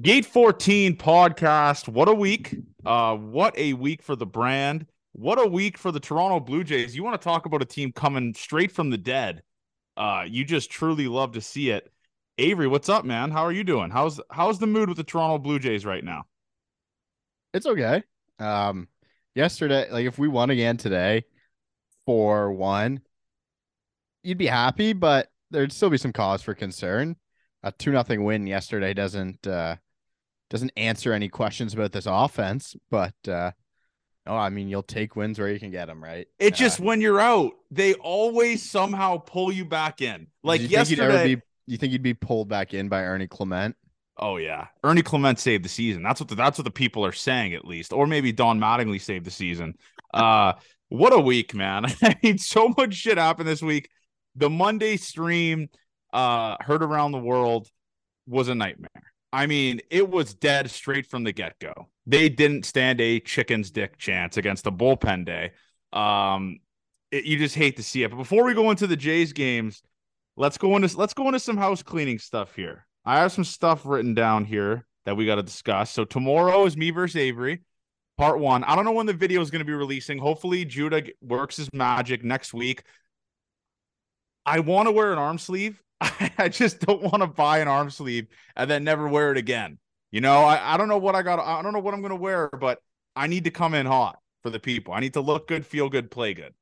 Gate 14 podcast. What a week. Uh, what a week for the brand. What a week for the Toronto Blue Jays. You want to talk about a team coming straight from the dead. Uh, you just truly love to see it. Avery, what's up, man? How are you doing? How's how's the mood with the Toronto Blue Jays right now? It's okay. Um, yesterday, like if we won again today, for one, you'd be happy, but there'd still be some cause for concern. A two nothing win yesterday doesn't uh doesn't answer any questions about this offense, but uh oh, I mean, you'll take wins where you can get them, right? It's Uh, just when you're out, they always somehow pull you back in. Like you think you'd yesterday. be, you think you'd be pulled back in by Ernie Clement? Oh yeah, Ernie Clement saved the season. That's what the, that's what the people are saying at least, or maybe Don Mattingly saved the season. Uh, what a week, man! I mean, so much shit happened this week. The Monday stream, uh, heard around the world, was a nightmare. I mean, it was dead straight from the get go. They didn't stand a chicken's dick chance against the bullpen day. Um, it- you just hate to see it. But before we go into the Jays games, let's go into let's go into some house cleaning stuff here. I have some stuff written down here that we got to discuss. So tomorrow is me versus Avery, part one. I don't know when the video is going to be releasing. Hopefully, Judah works his magic next week. I want to wear an arm sleeve. I just don't want to buy an arm sleeve and then never wear it again. You know, I, I don't know what I got. I don't know what I'm going to wear, but I need to come in hot for the people. I need to look good, feel good, play good.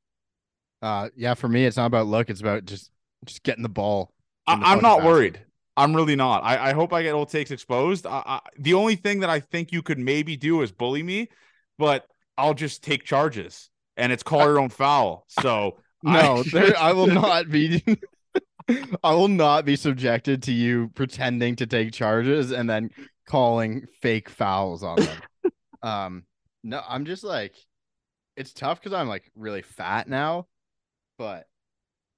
Uh yeah, for me it's not about look, it's about just just getting the ball. I, I'm not basket. worried. I'm really not. I, I hope I get old takes exposed. I, I, the only thing that I think you could maybe do is bully me, but I'll just take charges and it's call your own foul. So No, I- there, I will not be. I will not be subjected to you pretending to take charges and then calling fake fouls on them. um, no, I'm just like, it's tough because I'm like really fat now, but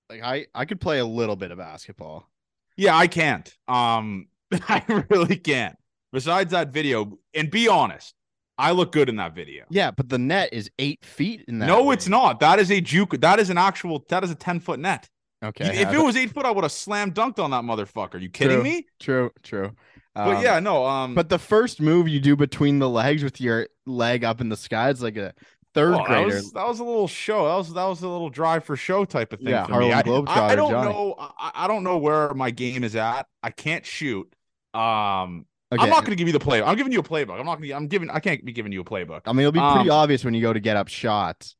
like I I could play a little bit of basketball. yeah, I can't. Um, I really can't. Besides that video, and be honest, I look good in that video. Yeah, but the net is eight feet in that. no, it's not. That is a juke. That is an actual. That is a ten foot net. Okay, if it was eight foot, I would have slam dunked on that motherfucker. Are you kidding True. me? true, true. But Um, yeah, no. Um, But the first move you do between the legs with your leg up in the sky, it's like a third Oh, that was, that was a little show. That was that was a little drive for show type of thing Yeah, for Harlem me. I, Globetrotter I, I don't Johnny. know. I, I don't know where my game is at. I can't shoot. Um, Okay, I'm not going to give you the playbook. I'm giving you a playbook. I'm not going to. I'm giving. I can't be giving you a playbook. I mean, it'll be pretty um, obvious when you go to get up shots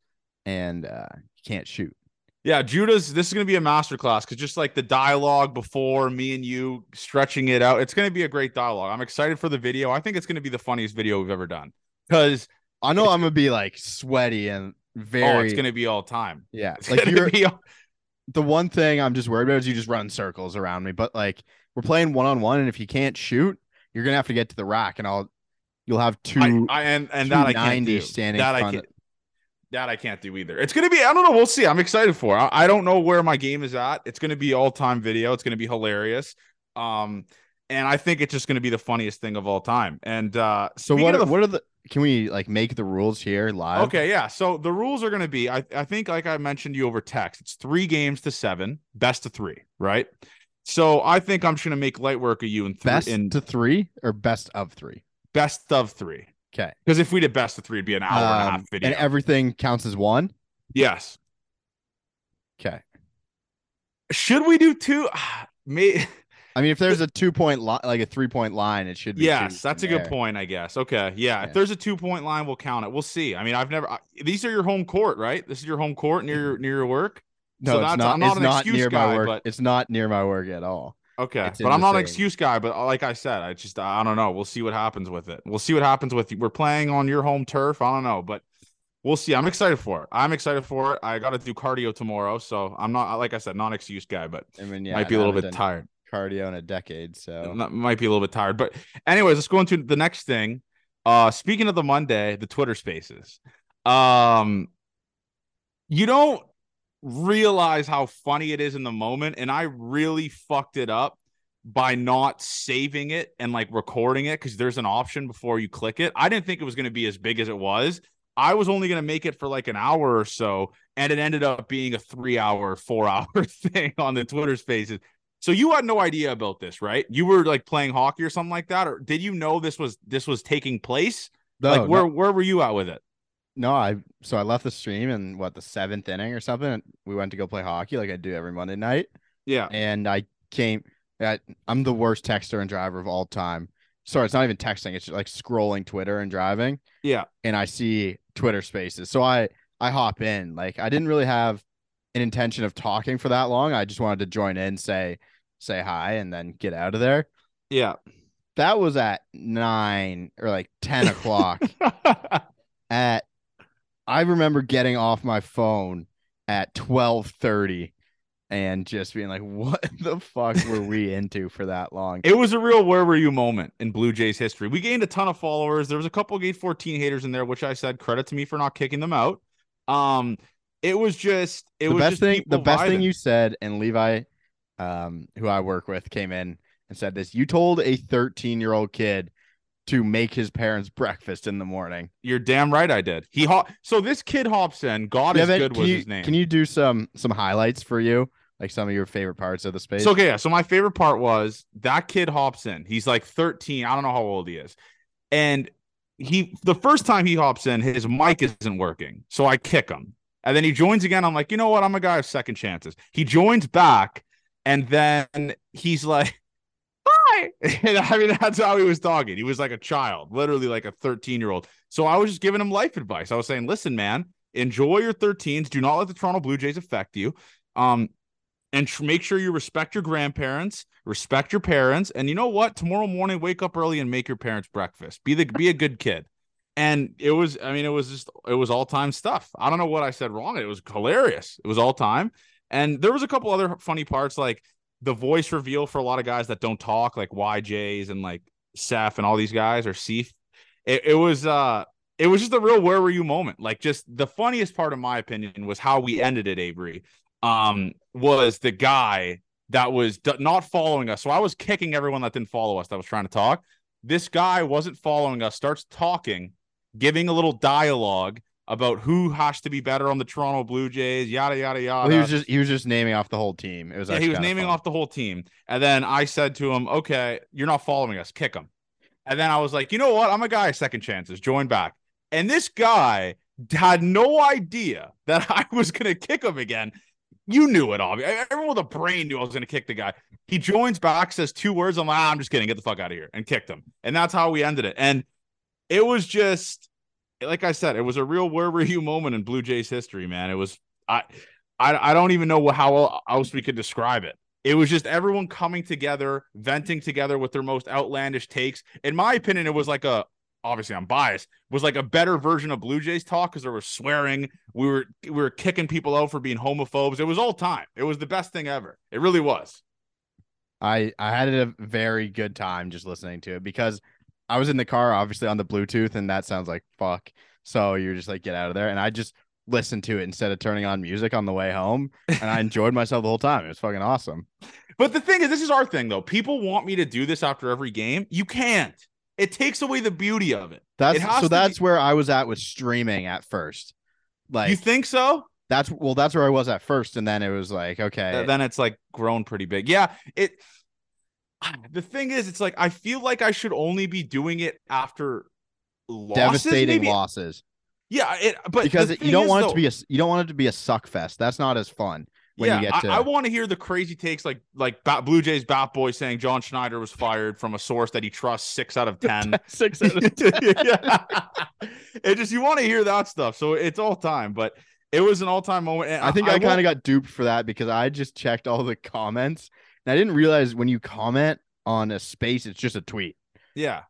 and uh, you can't shoot. Yeah, Judah's. This is going to be a masterclass because just like the dialogue before me and you stretching it out, it's going to be a great dialogue. I'm excited for the video. I think it's going to be the funniest video we've ever done because I know I'm gonna be like sweaty and very. oh, it's going to be all time. yeah. It's Like you're all- the one thing I'm just worried about is you just run circles around me. But like we're playing one on one, and if you can't shoot, you're gonna have to get to the rack, and I'll you'll have two. I, I and and that I can't do. standing that I can't. That I can't do either. It's gonna be. I don't know. We'll see. I'm excited for. it. I, I don't know where my game is at. It's gonna be all time video. It's gonna be hilarious. Um, and I think it's just gonna be the funniest thing of all time. And uh, so what? Are, the- what are the? Can we like make the rules here live? Okay, yeah. So the rules are gonna be. I I think like I mentioned to you over text. It's three games to seven, best of three, right? So I think I'm just gonna make light work of you in three Best in to three or best of three? best of three. Okay. Because if we did best of three, it'd be an hour and a Um, half video. and everything counts as one. yes. Okay. Should we do two? May I mean, if there's a two point line, like a three point line, it should be. yes, that's a from good there. point. I guess. Okay, yeah. Yeah. If there's a two point line, we'll count it. We'll see. I mean, I've never. I, these are your home court, right? This is your home court near your near your work. No, So it's that's- not. I'm not it's an not excuse near guy, my work. but- It's not near my work at all. Okay, It's but I'm not an excuse guy. But uh, like I said, I just I don't know. We'll see what happens with it. We'll see what happens with We're playing on your home turf. I don't know, but we'll see. I'm excited for it. I'm excited for it. I got to do cardio tomorrow, so I'm not like I said, not an excuse guy, but I mean, yeah, might be a little bit tired. Cardio in a decade, so Not- might be a little bit tired. But anyways, let's go into the next thing. Uh speaking of the Monday, the Twitter spaces. Um you don't realize how funny it is in the moment, and I really fucked it up by not saving it and like recording it because there's an option before you click it. I didn't think it was going to be as big as it was. I was only going to make it for like an hour or so, and it ended up being a three hour, four hour thing on the Twitter spaces. So you had no idea about this, right? You were like playing hockey or something like that, or did you know this was this was taking place? No, like where no, where were you at with it? No, I so I left the stream in what the seventh inning or something. We went to go play hockey like I do every Monday night, Yeah. and I came. I, I'm the worst texter and driver of all time. Sorry, it's not even texting; it's just like scrolling Twitter and driving. Yeah. and I see Twitter Spaces, so I I hop in. Like I didn't really have an intention of talking for that long. I just wanted to join in, say say hi, and then get out of there. Yeah. That was at nine or like ten o'clock. at I remember getting off my phone at twelve thirty and just being like, "What the fuck were we into for that long?" It was a real where were you moment in Blue Jays history. We gained a ton of followers. There was a couple of Gate 14 haters in there, which I said credit to me for not kicking them out. Um, it was just it the was best just thing, the best thing you said, and Levi, um, who I work with, came in and said this. You told a thirteen year old kid to make his parents breakfast in the morning. You're damn right I did. He hop so this kid hops in. God you is good was you, his name. Can you do some some highlights for you, like some of your favorite parts of the space? So okay, yeah. So my favorite part was that kid hops in. He's like 13. I don't know how old he is. And he the first time he hops in, his mic isn't working. So I kick him. And then he joins again. I'm like, you know what? I'm a guy of second chances. He joins back, and then he's like, And I mean, that's how he was talking. He was like a child, literally like a 13 year old. So I was just giving him life advice. I was saying, listen, man, enjoy your 13s. Do not let the Toronto Blue Jays affect you. Um, and tr- make sure you respect your grandparents, respect your parents, and you know what? Tomorrow morning, wake up early and make your parents breakfast. Be the be a good kid. And it was, I mean, it was just it was all time stuff. I don't know what I said wrong. It was hilarious. It was all time. And there was a couple other funny parts, like the voice reveal for a lot of guys that don't talk, like YJs and like Seth and all these guys or Seif. It, it was uh it was just a real where were you moment. Like just the funniest part of my opinion was how we ended it, Avery um was the guy that was d- not following us. So I was kicking everyone that didn't follow us that was trying to talk. This guy wasn't following us, starts talking, giving a little dialogue about who has to be better on the Toronto Blue Jays, yada yada yada. Well, he was just he was just naming off the whole team. It was yeah, he was naming fun. off the whole team. And then I said to him, "Okay, you're not following us. Kick him." And then I was like, "You know what? I'm a guy of second chances. Join back." And this guy had no idea that I was going to kick him again. You knew it, obviously. Everyone with a brain knew I was going to kick the guy. He joins back, says two words. I'm like, ah, I'm just kidding. Get the fuck out of here, and kicked him. And that's how we ended it. And it was just, like I said, it was a real where were you moment in Blue Jays history, man. It was, I, I, I don't even know how else we could describe it. It was just everyone coming together, venting together with their most outlandish takes. In my opinion, it was like a obviously I'm biased, was like a better version of Blue Jays talk because there was swearing. We were we were kicking people out for being homophobes. It was all time. It was the best thing ever. It really was. I I had a very good time just listening to it because I was in the car, obviously on the Bluetooth, and that sounds like fuck. So you're just like get out of there, and I just listened to it instead of turning on music on the way home, and I enjoyed myself the whole time. It was fucking awesome. But the thing is, this is our thing though. People want me to do this after every game. You can't. It takes away the beauty of it. That's It so that's be- where I was at with streaming at first. Like you think so? that's well, that's where I was at first, and then it was like okay, then it's like grown pretty big. Yeah, it. The thing is, it's like I feel like I should only be doing it after losses, devastating maybe. losses Yeah, it, but because it- you don't is, want it to be a you don't want it to be a suck fest. That's not as fun when yeah, you get I- to I, want to hear the crazy takes, like like Bat, Blue Jays Bat Boy saying John Schneider was fired from a source that he trusts six out of ten. six out of yeah. It just you want to hear that stuff, so it's all time. But it was an all time moment. I think I, kind of got duped for that because I just checked all the comments and I didn't realize when you comment on a space, it's just a tweet. yeah.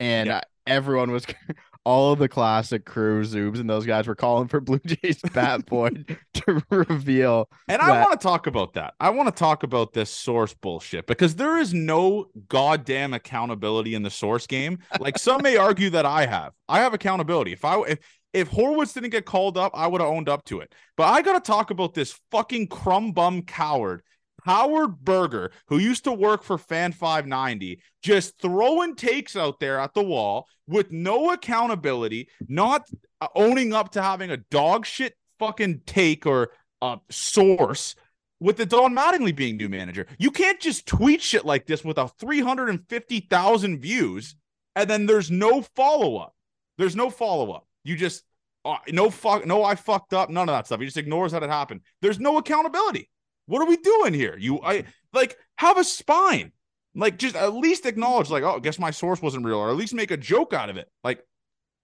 And Yeah. uh, everyone was, all of the classic crew, Zoobs, and those guys were calling for Blue Jays Bat Boy to reveal. And I that- want to talk about that. I want to talk about this source bullshit because there is no goddamn accountability in the source game. Like some may argue that I have. I have accountability. If I if if Horwitz didn't get called up, I would have owned up to it. But I got to talk about this fucking crumb bum coward. Howard Berger, who used to work for Fan 590, just throwing takes out there at the wall with no accountability, not uh, owning up to having a dog shit fucking take or uh, source with the Don Mattingly being new manager. You can't just tweet shit like this with a 350,000 views and then there's no follow up. There's no follow up. You just uh, no fuck no I fucked up, none of that stuff. He just ignores that it happened. There's no accountability. What are we doing here? You I like have a spine. Like just at least acknowledge like, "Oh, I guess my source wasn't real," or at least make a joke out of it. Like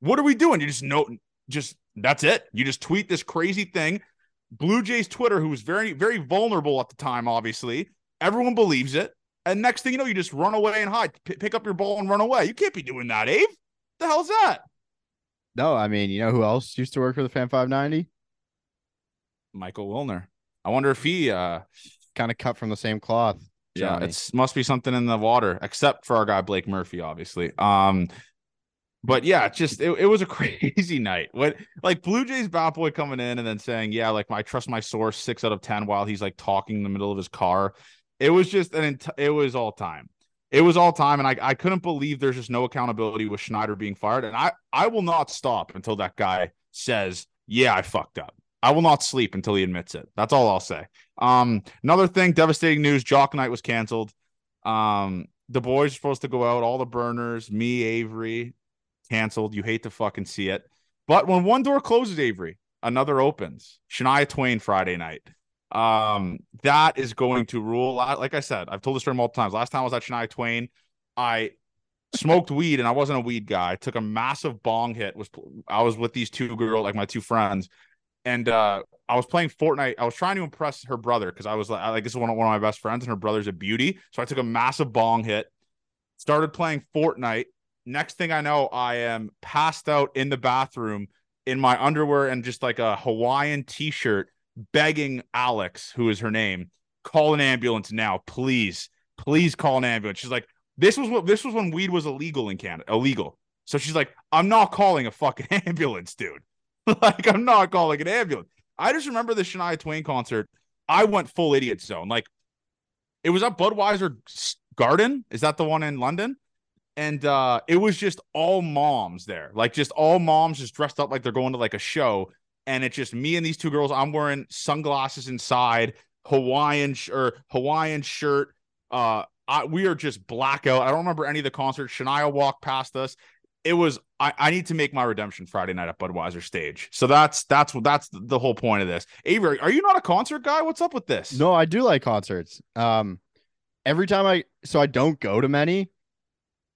what are we doing? You just know just that's it. You just tweet this crazy thing. Blue Jays Twitter, who was very, very vulnerable at the time, obviously, everyone believes it. And next thing you know, you just run away and hide, P- pick up your ball and run away. You can't be doing that, Abe. The hell's that? No, I mean, you know who else used to work for the Fan 590? Michael Wilner. I wonder if he uh kind of cut from the same cloth. Yeah, it must be something in the water, except for our guy Blake Murphy, obviously. Um, but yeah, just it, it was a crazy night. What like Blue Jays bat boy coming in and then saying, Yeah, like I trust my source six out of ten while he's like talking in the middle of his car. It was just an ent- it was all time. It was all time, and I, I couldn't believe there's just no accountability with Schneider being fired. And I I will not stop until that guy says, Yeah, I fucked up. I will not sleep until he admits it. That's all I'll say. Um, another thing, devastating news: Jock Night was canceled. Um, the boys are supposed to go out, all the burners, me, Avery, canceled. You hate to fucking see it. But when one door closes, Avery, another opens. Shania Twain Friday night. Um, that is going to rule. Like I said, I've told this story multiple times. Last time I was at Shania Twain, I smoked weed and I wasn't a weed guy. I took a massive bong hit. Was I was with these two girls, like my two friends, and uh, I was playing Fortnite. I was trying to impress her brother because I was like, like this is one of, one of my best friends, and her brother's a beauty. So I took a massive bong hit, started playing Fortnite, Next thing I know, I am passed out in the bathroom in my underwear and just like a Hawaiian t shirt, begging Alex, who is her name, call an ambulance now, please. Please call an ambulance. She's like, this was what this was when weed was illegal in Canada, illegal. So she's like, I'm not calling a fucking ambulance, dude. like, I'm not calling an ambulance. I just remember the Shania Twain concert. I went full idiot zone. Like, it was at Budweiser Garden. Is that the one in London? and uh it was just all moms there like just all moms just dressed up like they're going to like a show and it's just me and these two girls i'm wearing sunglasses inside hawaiian sh- or hawaiian shirt uh I, we are just blackout i don't remember any of the concerts shania walked past us it was I, I need to make my redemption friday night at budweiser stage so that's that's what that's the whole point of this avery are you not a concert guy what's up with this no i do like concerts um every time i so i don't go to many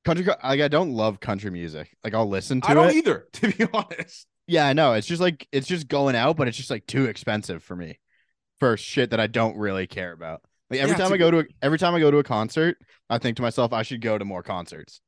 country like I don't love country music. Like I'll listen to I don't it. either, to be honest. Yeah, I know. It's just like it's just going out, but it's just like too expensive for me for shit that I don't really care about. Like every yeah, time I go to a, every time I go to a concert, I think to myself I should go to more concerts.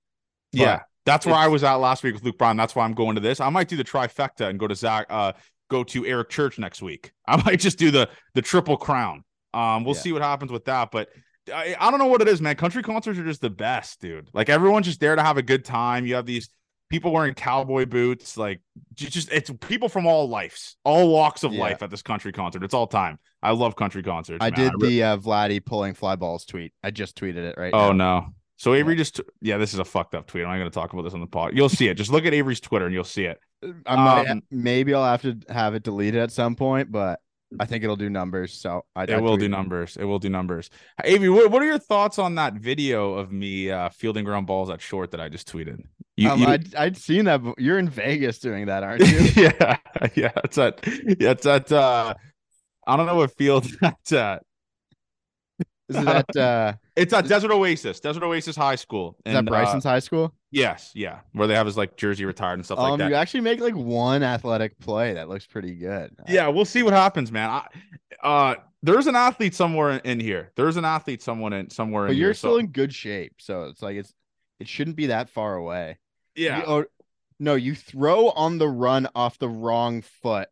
But yeah, that's where I was at last week with Luke Bryan. That's why I'm going to this. I might do the trifecta and go to Zach. Uh, go to Eric Church next week. I might just do the the triple crown. Um, we'll yeah. see what happens with that, but I, I don't know what it is, man. Country concerts are just the best, dude. Like everyone's just there to have a good time. You have these people wearing cowboy boots, like just it's people from all lives, all walks of yeah. life at this country concert. It's all time. I love country concerts. I man. did I really... the uh, Vladdy pulling fly balls tweet. I just tweeted it right. Oh now. no. So Avery yeah. just yeah, this is a fucked up tweet. I'm not going to talk about this on the pod. You'll see it. Just look at Avery's Twitter and you'll see it. I might, um, maybe I'll have to have it deleted at some point, but I think it'll do numbers. So I, it I will do numbers. It will do numbers. Avery, what, what are your thoughts on that video of me uh, fielding ground balls at short that I just tweeted? You, um, you... I'd, I'd seen that. You're in Vegas doing that, aren't you? yeah, yeah. It's at yeah, it's at uh, I don't know what field that's at. Is that uh it's at Desert Oasis, Desert Oasis High School. Is and, that Bryson's uh, high school? Yes, yeah. Where they have his like jersey retired and stuff um, like that. You actually make like one athletic play that looks pretty good. Yeah, we'll see what happens, man. I, uh there's an athlete somewhere in, here. There's an athlete someone in somewhere but in you're here, still so. in good shape. So it's like it's it shouldn't be that far away. Yeah. You, oh, no, you throw on the run off the wrong foot.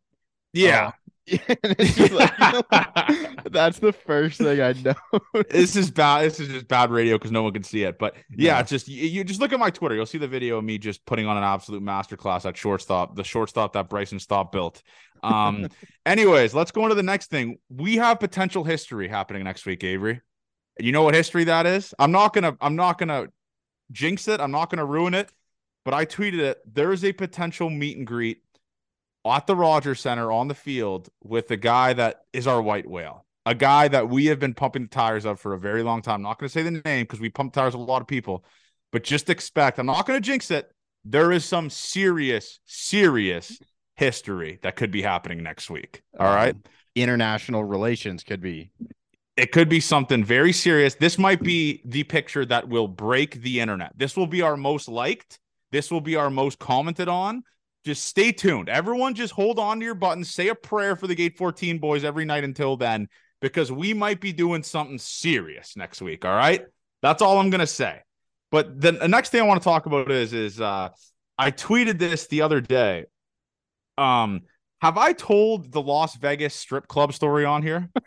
Yeah. Uh, like, that's the first thing I know. this is bad. This is just bad radio because no one can see it. But yeah, it's just you, you, just look at my Twitter. You'll see the video of me just putting on an absolute masterclass at shortstop, the shortstop that Bryson Stott built. Um, anyways, let's go into the next thing. We have potential history happening next week, Avery. You know what history that is? I'm not gonna. I'm not gonna jinx it. I'm not gonna ruin it. But I tweeted it. There is a potential meet and greet at the Rogers Center on the field with the guy that is our white whale. a guy that we have been pumping the tires of for a very long time. I'm not going to say the name because we pump tires of a lot of people, but just expect. I'm not going to jinx it. There is some serious, serious history that could be happening next week. All Um, right. International relations could be. It could be something very serious. This might be the picture that will break the internet. This will be our most liked. This will be our most commented on. Just stay tuned. Everyone, just hold on to your buttons. Say a prayer for the Gate 14 boys every night until then, because we might be doing something serious next week. All right. That's all I'm gonna say. But the, the next thing I want to talk about is is uh I tweeted this the other day. Um, have I told the Las Vegas strip club story on here?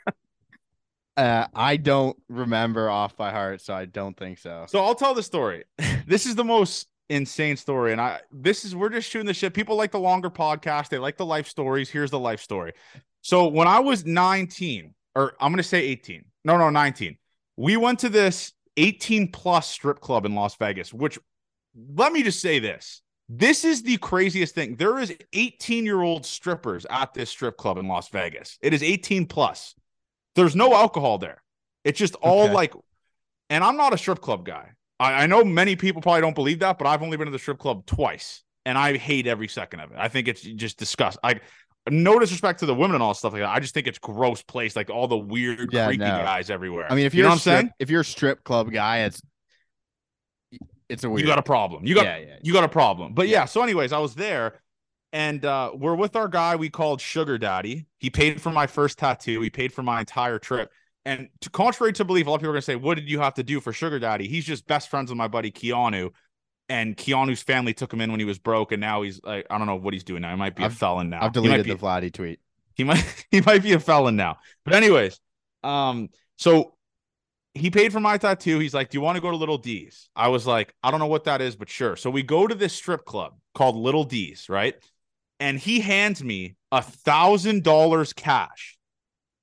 Uh, I don't remember off by heart, so I don't think so. So I'll tell the story. this is the most insane story, and I this is we're just shooting the shit. People like the longer podcast. They like the life stories. Here's the life story. So when I was 19, or I'm gonna say 18, no, no, 19, we went to this 18 plus strip club in Las Vegas. Which, let me just say this: this is the craziest thing. There is 18 year old strippers at this strip club in Las Vegas. It is 18 plus. There's no alcohol there. It's just all Okay. like, and I'm not a strip club guy. I, I know many people probably don't believe that, but I've only been to the strip club twice, and I hate every second of it. I think it's just disgust. I no disrespect to the women and all stuff like that. I just think it's gross place, like all the weird, Yeah, creaky no. guys everywhere. I mean, if you you're know a what I'm strip, saying, if you're a strip club guy, it's it's a weird. you got a problem. You got yeah, yeah. you got a problem. But yeah, so anyways, I was there and uh we're with our guy we called Sugar Daddy. He paid for my first tattoo, he paid for my entire trip. And to contrary to belief, a lot of people are gonna say, What did you have to do for Sugar Daddy? He's just best friends with my buddy Keanu. And Keanu's family took him in when he was broke, and now he's like, I don't know what he's doing now. He might be a I've- felon now. I've deleted the Vladdy tweet. he might he might be a felon now. But anyways, um, so he paid for my tattoo. He's like, "Do you want to go to Little D's?" I was like, "I don't know what that is, but sure." So we go to this strip club called Little D's, right? And he hands me a thousand dollars cash,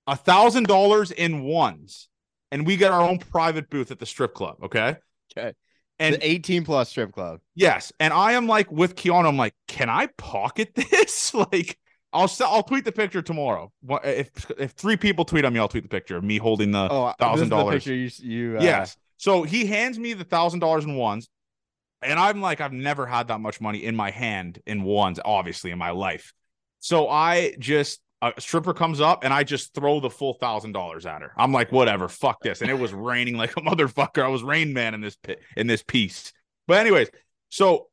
a thousand dollars in ones, and we get our own private booth at the strip club. Okay. Okay. And the 18 plus strip club. Yes, and I am like with Keanu. I'm like, can I pocket this? like, I'll I'll tweet the picture tomorrow. If if three people tweet on me, I'll tweet the picture of me holding the. Oh, is the $1,000. picture you you uh, yes. So he hands me the thousand dollars in ones, and I'm like, I've never had that much money in my hand in ones, obviously in my life. So I just a stripper comes up and I just throw the full thousand dollars at her. I'm like, whatever, fuck this. And it was raining like a motherfucker. I was rain man in this pit in this piece. But anyways, so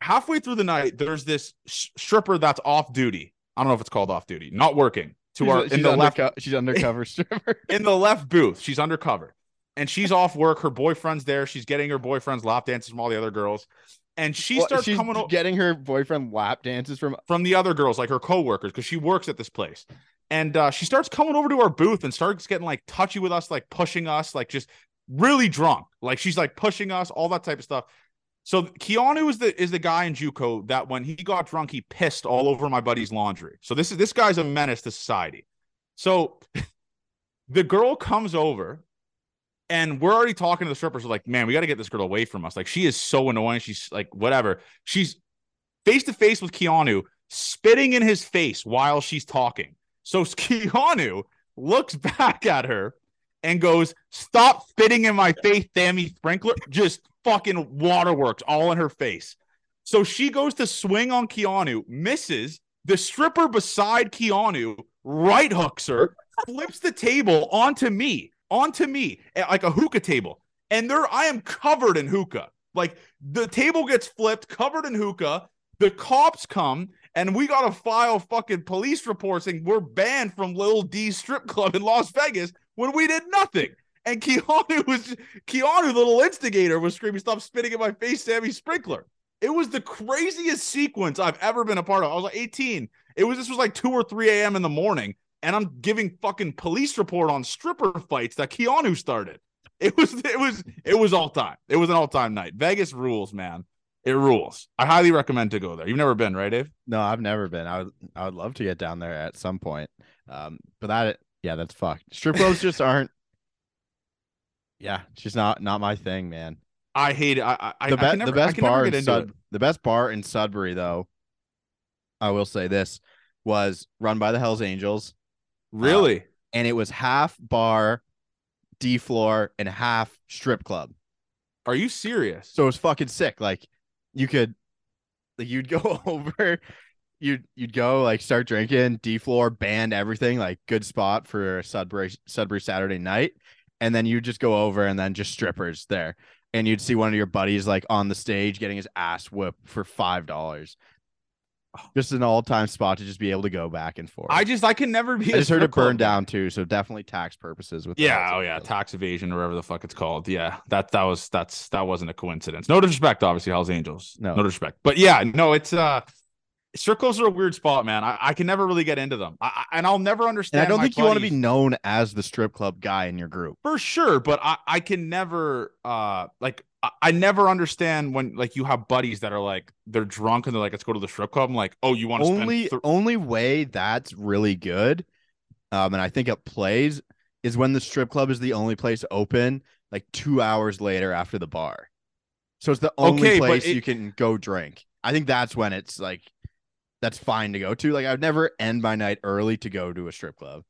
halfway through the night, there's this stripper that's off duty. I don't know if it's called off duty, not working. To She's, our she's in the left she's undercover stripper. in the left booth. She's undercover and she's off work. Her boyfriend's there. She's getting her boyfriend's lap dances from all the other girls. And she Well, starts coming o- getting her boyfriend lap dances from from the other girls, like her coworkers, because she works at this place. And uh, she starts coming over to our booth and starts getting like touchy with us, like pushing us, like just really drunk. Like she's like pushing us, all that type of stuff. So Keanu is the is the guy in JUCO that when he got drunk, he pissed all over my buddy's laundry. So this is this guy's a menace to society. So the girl comes over and we're already talking to the strippers. Like, man, we got to get this girl away from us. Like, she is so annoying. She's like, whatever. She's face to face with Keanu, spitting in his face while she's talking. So Keanu looks back at her and goes, Stop spitting in my face, Sammy Sprinkler. Just fucking waterworks all in her face. So she goes to swing on Keanu, misses. The stripper beside Keanu right hooks her, flips the table onto me, onto me, at like a hookah table. And there I am covered in hookah. Like the table gets flipped, covered in hookah. The cops come and we got to file fucking police reports and we're banned from Lil D's strip club in Las Vegas when we did nothing. And Keanu was Keanu, little instigator, was screaming, "Stop spitting in my face, Sammy Sprinkler!" It was the craziest sequence I've ever been a part of. I was like 18. It was this was like 2 or 3 a.m. in the morning, and I'm giving fucking police report on stripper fights that Keanu started. It was it was it was all time. It was an all time night. Vegas rules, man. It rules. I highly recommend to go there. You've never been, right, Dave? No, I've never been. I would I would love to get down there at some point. Um, but that yeah, that's fucked. Strip clubs just aren't. Yeah, it's just not not my thing, man. I hate it. I, I, The, I be- can never, the I best bar in Sud- the best bar in Sudbury though, I will say this was run by the Hell's Angels. Really? Um, and it was half bar, D floor, and half strip club. Are you serious? So it was fucking sick. Like you could, like you'd go over, you'd you'd go like start drinking, D floor, band, everything, like good spot for Sudbury Sudbury Saturday night, and then you just go over and then just strippers there, and you'd see one of your buddies like on the stage getting his ass whipped for five dollars. Just an all time spot to just be able to go back and forth. I just I can never be. I just heard it burned down too, so definitely tax purposes with. Yeah, oh yeah, tax evasion or whatever the fuck it's called. Yeah, that that was that's that wasn't a coincidence. No disrespect, obviously, Hell's Angels. No. no disrespect. But yeah, no, it's uh, circles are a weird spot, man. I, I can never really get into them, I, and I'll never understand. And. I don't think you want to be known as the strip club guy in your group. for sure, but I I can never uh like. I- I never understand when like you have buddies that are like they're drunk and they're like let's go to the strip club. I'm like, oh, you want to only spend th- only way that's really good um and i think it plays is when the strip club is the only place open like two hours later after the bar so it's the only Okay, place it- you can go drink i think that's when it's like that's fine to go to like i would never end my night early to go to a strip club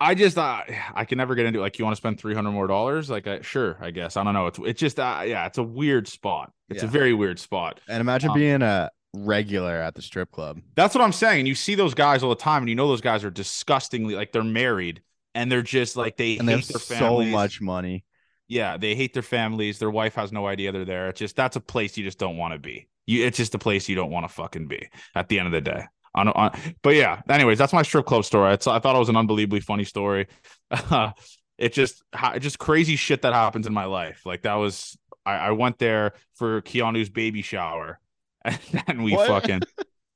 I just uh, I can never get into it. like you want to spend three hundred more dollars. Like I, sure, I guess I don't know. It's it's just uh, yeah, it's a weird spot. It's a very weird spot. and imagine Um, being a regular at the strip club That's what I'm saying. And you see those guys all the time, and you know those guys are disgustingly like they're married and they're just like they and they hate have their so much money Yeah, they hate their families. Their wife has no idea they're there. It's just that's a place you just don't want to be. You, it's just a place you don't want to fucking be at the end of the day. On, on, but yeah. Anyways, that's my strip club story. I thought it was an unbelievably funny story. it just, it just crazy shit that happens in my life. Like that was, I, I went there for Keanu's baby shower, and then we What? fucking,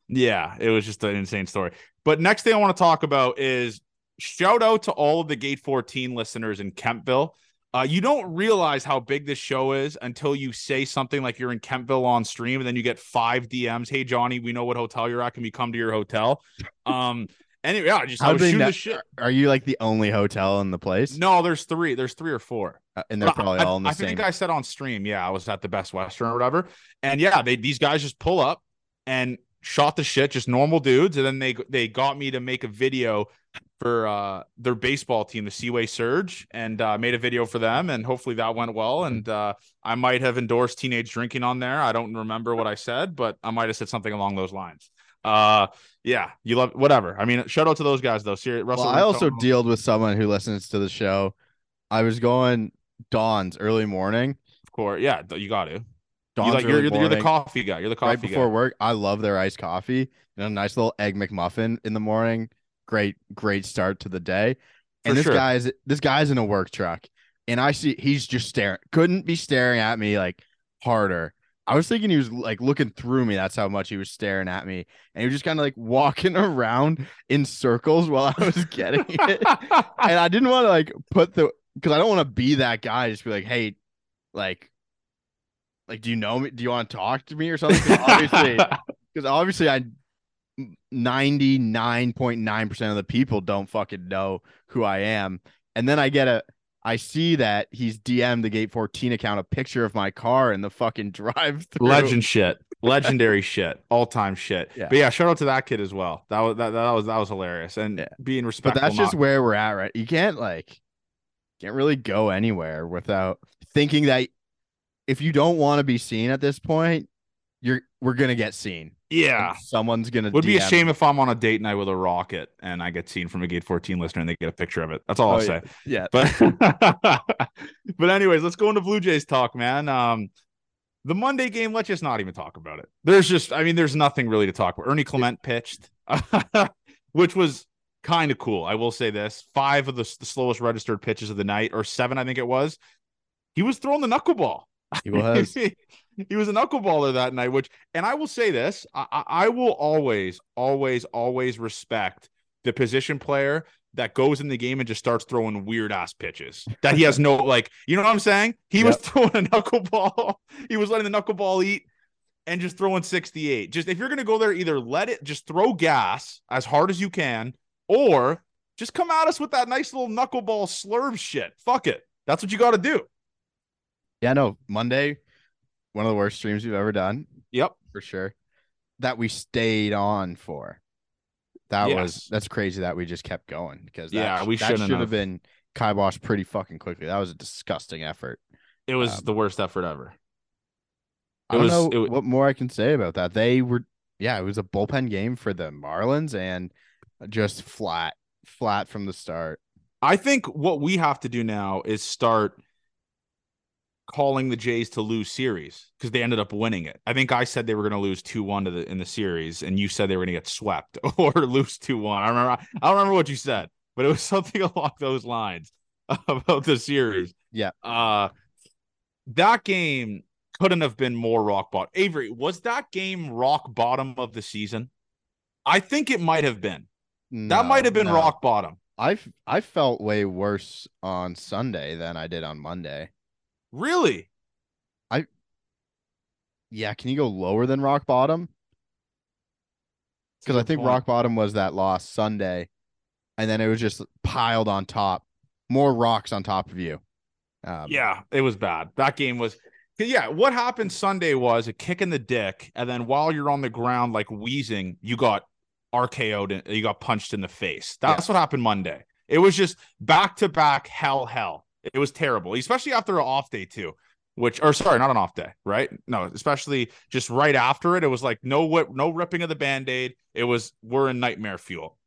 yeah, it was just an insane story. But next thing I want to talk about is shout out to all of the Gate 14 listeners in Kemptville. Uh, you don't realize how big this show is until you say something like you're in Kemptville on stream, and then you get five DMs. Hey Johnny, we know what hotel you're at. Can we come to your hotel? Um, anyway, yeah, just I How was they shooting know- the shit. are you like the only hotel in the place No, there's three. There's three or four. Uh, and they're But probably I, all in the I same I think I said on stream, yeah, I was at the Best Western or whatever, and yeah, they these guys just pull up and shot the shit, just normal dudes, and then they they got me to make a video for uh their baseball team, the Seaway Surge, and uh, made a video for them, and hopefully that went well. And uh, I might have endorsed teenage drinking on there. I don't remember what I said, but I might have said something along those lines. Uh, yeah, you love whatever. I mean, shout out to those guys though. Seriously, Russell. Well, I also dealed with someone who listens to the show. I was going Dawn's early morning. of course, yeah, you got to. You like early you're, you're, the, you're the morning, coffee guy. You're the coffee right guy. before work. I love their iced coffee and a nice little egg McMuffin in the morning. Great, great start to the day. And For this sure. guy's this guy's in a work truck, and I see he's just staring. Couldn't be staring at me like harder. I was thinking he was like looking through me. That's how much he was staring at me, and he was just kind of like walking around in circles while I was getting it. and I didn't want to like put the because I don't want to be that guy. Just be like, hey, like, like, do you know me? Do you want to talk to me or something? 'Cause obviously, because obviously, I ninety nine point nine percent of the people don't fucking know who I am. And then I get a, I see that he's DM'd the Gate fourteen account a picture of my car in the fucking drive through. legend shit legendary shit all-time shit Yeah. but yeah shout out to that kid as well that was that, that was that was hilarious and Yeah. being But respectful that's just not- where we're at, right? You can't like can't really go anywhere without thinking that if you don't want to be seen at this point, you're we're gonna get seen. yeah. And someone's gonna would be a DM. shame if i'm on a date night with a rocket and i get seen from a gate 14 listener and they get a picture of it. That's all Oh, i'll yeah. say. Yeah, but but anyways let's go into blue jays talk man. Um the monday game let's just not even talk about it. There's just i mean there's nothing really to talk about. Ernie clement pitched which was kind of cool. I will say this five of the, the slowest registered pitches of the night or seven i think it was. He was throwing the knuckleball he was. he was a knuckleballer that night, which, and I will say this, I, I will always, always, always respect the position player that goes in the game and just starts throwing weird ass pitches that he has no, like, you know what I'm saying? He was throwing a knuckleball. He was letting the knuckleball eat and just throwing 68. Just if you're going to go there, either let it, just throw gas as hard as you can, or just come at us with that nice little knuckleball slurve shit. Fuck it. That's what you got to do. Yeah, no, Monday, one of the worst streams we've ever done Yep. for sure. That we stayed on for. that Yes. was that's crazy that we just kept going because that, Yeah, we should have been kiboshed pretty fucking quickly. That was a disgusting effort. It was Um, the worst effort ever. I don't was- know it wa- what more I can say about that. They were, yeah, it was a bullpen game for the Marlins and just flat, flat from the start. I think what we have to do now is start calling the Jays to lose series because they ended up winning it. I think I said they were going to lose 2-1 to the in the series and you said they were going to get swept or lose 2-1. I remember I don't remember what you said, but it was something along those lines about the series. Yeah. Uh that game couldn't have been more rock bottom. Avery, was that game rock bottom of the season? I think it might have been. That might have been no. rock bottom. I've I felt way worse on Sunday than I did on Monday. Really? I Yeah, can you go lower than rock bottom? Because I think point. rock bottom was that loss Sunday, and then it was just piled on top, more rocks on top of you. Um, Yeah, it was bad. That game was Yeah, what happened Sunday was a kick in the dick, and then while you're on the ground like wheezing, you got RKO'd and you got punched in the face. That's what happened Monday. It was just back to back hell, hell. It was terrible, especially after an off day too. Which, or sorry, not an off day, right? No, especially just right after it. It was like no whip, no ripping of the band aid. It was we're in nightmare fuel.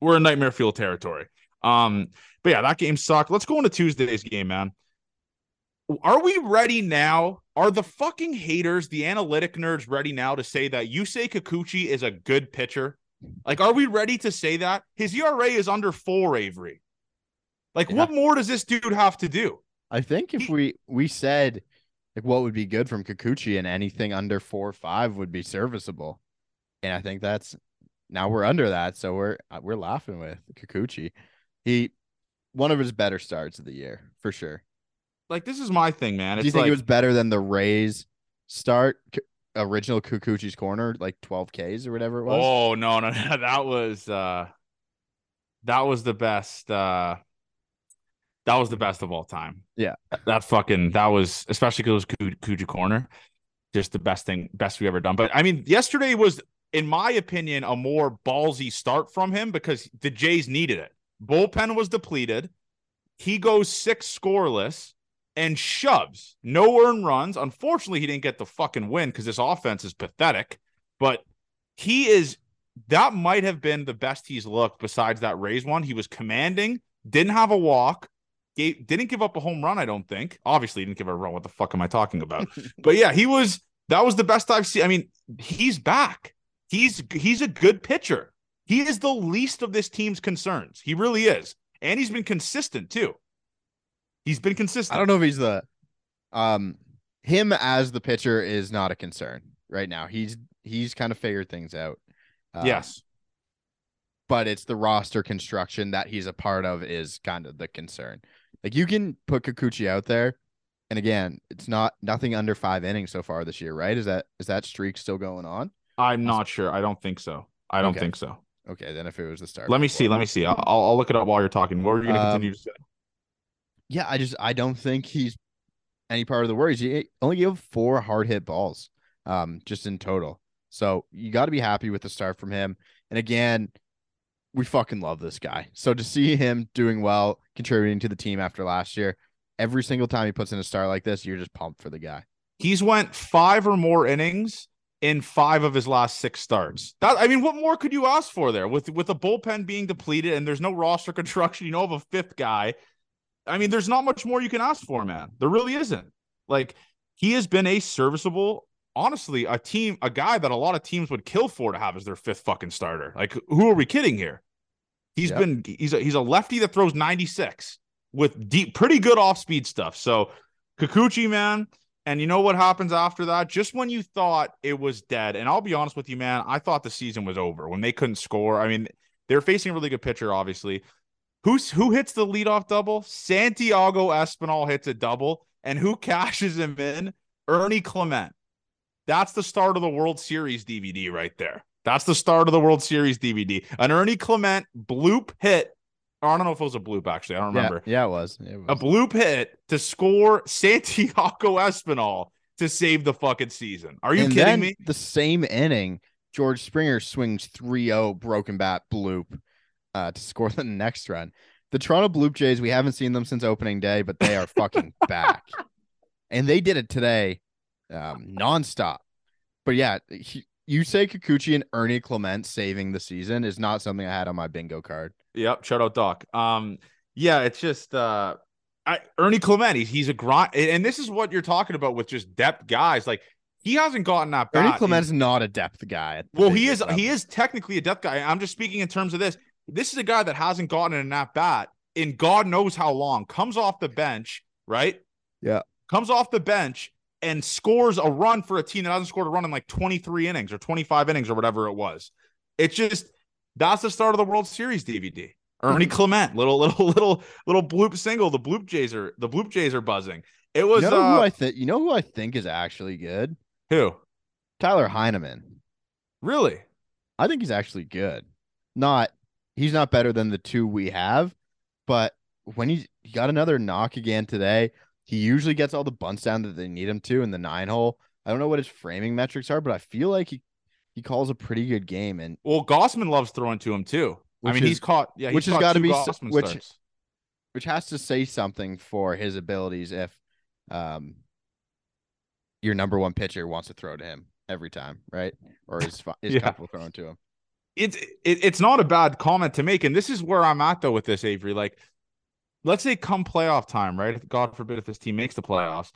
We're in nightmare fuel territory. Um, but yeah, that game sucked. Let's go into Tuesday's game, man. Are we ready now? Are the fucking haters, the analytic nerds, ready now to say that Yusei Kikuchi is a good pitcher? Like, are we ready to say that? His ERA is under four, Avery. Like, Yeah. what more does this dude have to do? I think if He- we we said like what would be good from Kikuchi and anything under four or five would be serviceable, and I think that's now we're under that, so we're uh, we're laughing with Kikuchi. He one of his better starts of the year for sure. Like, this is my thing, man. Do you think like, it was better than the Rays start? K- Original Kikuchi's corner, like 12 Ks or whatever it was. Oh no, no, no. That was uh that was the best uh that was the best of all time. Yeah. That fucking that was especially because it was Kuji corner. Just the best thing, best we ever done. But I mean, yesterday was, in my opinion, a more ballsy start from him because the Jays needed it. Bullpen was depleted. He goes six scoreless and shoves no earned runs. Unfortunately, he didn't get the fucking win because this offense is pathetic. But he is that might have been the best he's looked besides that Rays one. He was commanding, didn't have a walk, gave, didn't give up a home run, I don't think. Obviously, he didn't give a run. What the fuck am I talking about? but yeah, he was that was the best I've seen. I mean, he's back. He's he's a good pitcher. He is the least of this team's concerns. He really is. And he's been consistent too. He's been consistent. I don't know if he's the um him as the pitcher is not a concern right now. He's he's kind of figured things out. Um, Yes. but it's the roster construction that he's a part of is kind of the concern. Like you can put Kikuchi out there, and again, it's not nothing under five innings so far this year, right? Is that is that streak still going on? I'm not sure. I don't think so. I don't Okay. think so. Okay, then if it was the start, Let me see. Let me see. I'll, I'll I'll look it up while you're talking. What were you going to Um, continue to say? Yeah, I just I don't think he's any part of the worries. He only gave four hard hit balls, um, just in total. So you got to be happy with the start from him. And again, we fucking love this guy. So to see him doing well, contributing to the team after last year, every single time he puts in a start like this, you're just pumped for the guy. He's went five or more innings in five of his last six starts. That I mean, what more could you ask for there? With with the bullpen being depleted and there's no roster construction, you know, of a fifth guy. I mean, there's not much more you can ask for, man. There really isn't. Like he has been a serviceable, honestly, a team, a guy that a lot of teams would kill for to have as their fifth fucking starter. Like, who are we kidding here? He's Yep. been he's a he's a lefty that throws 96 with deep, pretty good off speed stuff. So Kikuchi, man. And you know what happens after that? Just when you thought it was dead, and I'll be honest with you, man, I thought the season was over when they couldn't score. I mean, they're facing a really good pitcher, obviously. Who's who hits the leadoff double? Santiago Espinal hits a double, and who cashes him in? Ernie Clement. That's the start of the World Series DVD right there. That's the start of the World Series DVD. An Ernie Clement bloop hit. I don't know if it was a bloop, actually. I don't remember Yeah, yeah, it was. It was. a bloop hit to score Santiago Espinal to save the fucking season. Are you and kidding me? The same inning, George Springer swings 3-0 broken bat bloop uh, to score the next run. The Toronto Bloop Jays, we haven't seen them since opening day, but they are fucking back. And they did it today um, nonstop. But yeah, he, Yusei Kikuchi and Ernie Clement saving the season is not something I had on my bingo card. Yep, shout out Doc. Um, yeah, it's just uh, I, Ernie Clement. He's, he's a grind, and this is what you're talking about with just depth guys. Like he hasn't gotten that. Ernie Clement's not a depth guy. Well, he is. Level. He is technically a depth guy. I'm just speaking in terms of this. This is a guy that hasn't gotten an at bat in God knows how long. Comes off the bench, right? Yeah. Comes off the bench and scores a run for a team that hasn't scored a run in like 23 innings or 25 innings or whatever it was. It's just that's the start of the World Series DVD. Ernie mm-hmm. Clement, little little little little bloop single. The bloop jays are the bloop jays are buzzing. It was you know uh, who I think you know who I think is actually good. Who? Tyler Heineman. Really? I think he's actually good. Not he's not better than the two we have, but when he, he got another knock again today, he usually gets all the bunts down that they need him to in the nine hole. I don't know what his framing metrics are, but I feel like he he calls a pretty good game. And well, Gausman loves throwing to him too. I mean, is, he's caught yeah, he's which has got to be Gausman which starts. which has to say something for his abilities if um your number one pitcher wants to throw to him every time, right? Or is is yeah. comfortable throwing to him. It's it, it's not a bad comment to make, and this is where I'm at though with this Avery. Like, let's say come playoff time, right? God forbid if this team makes the playoffs,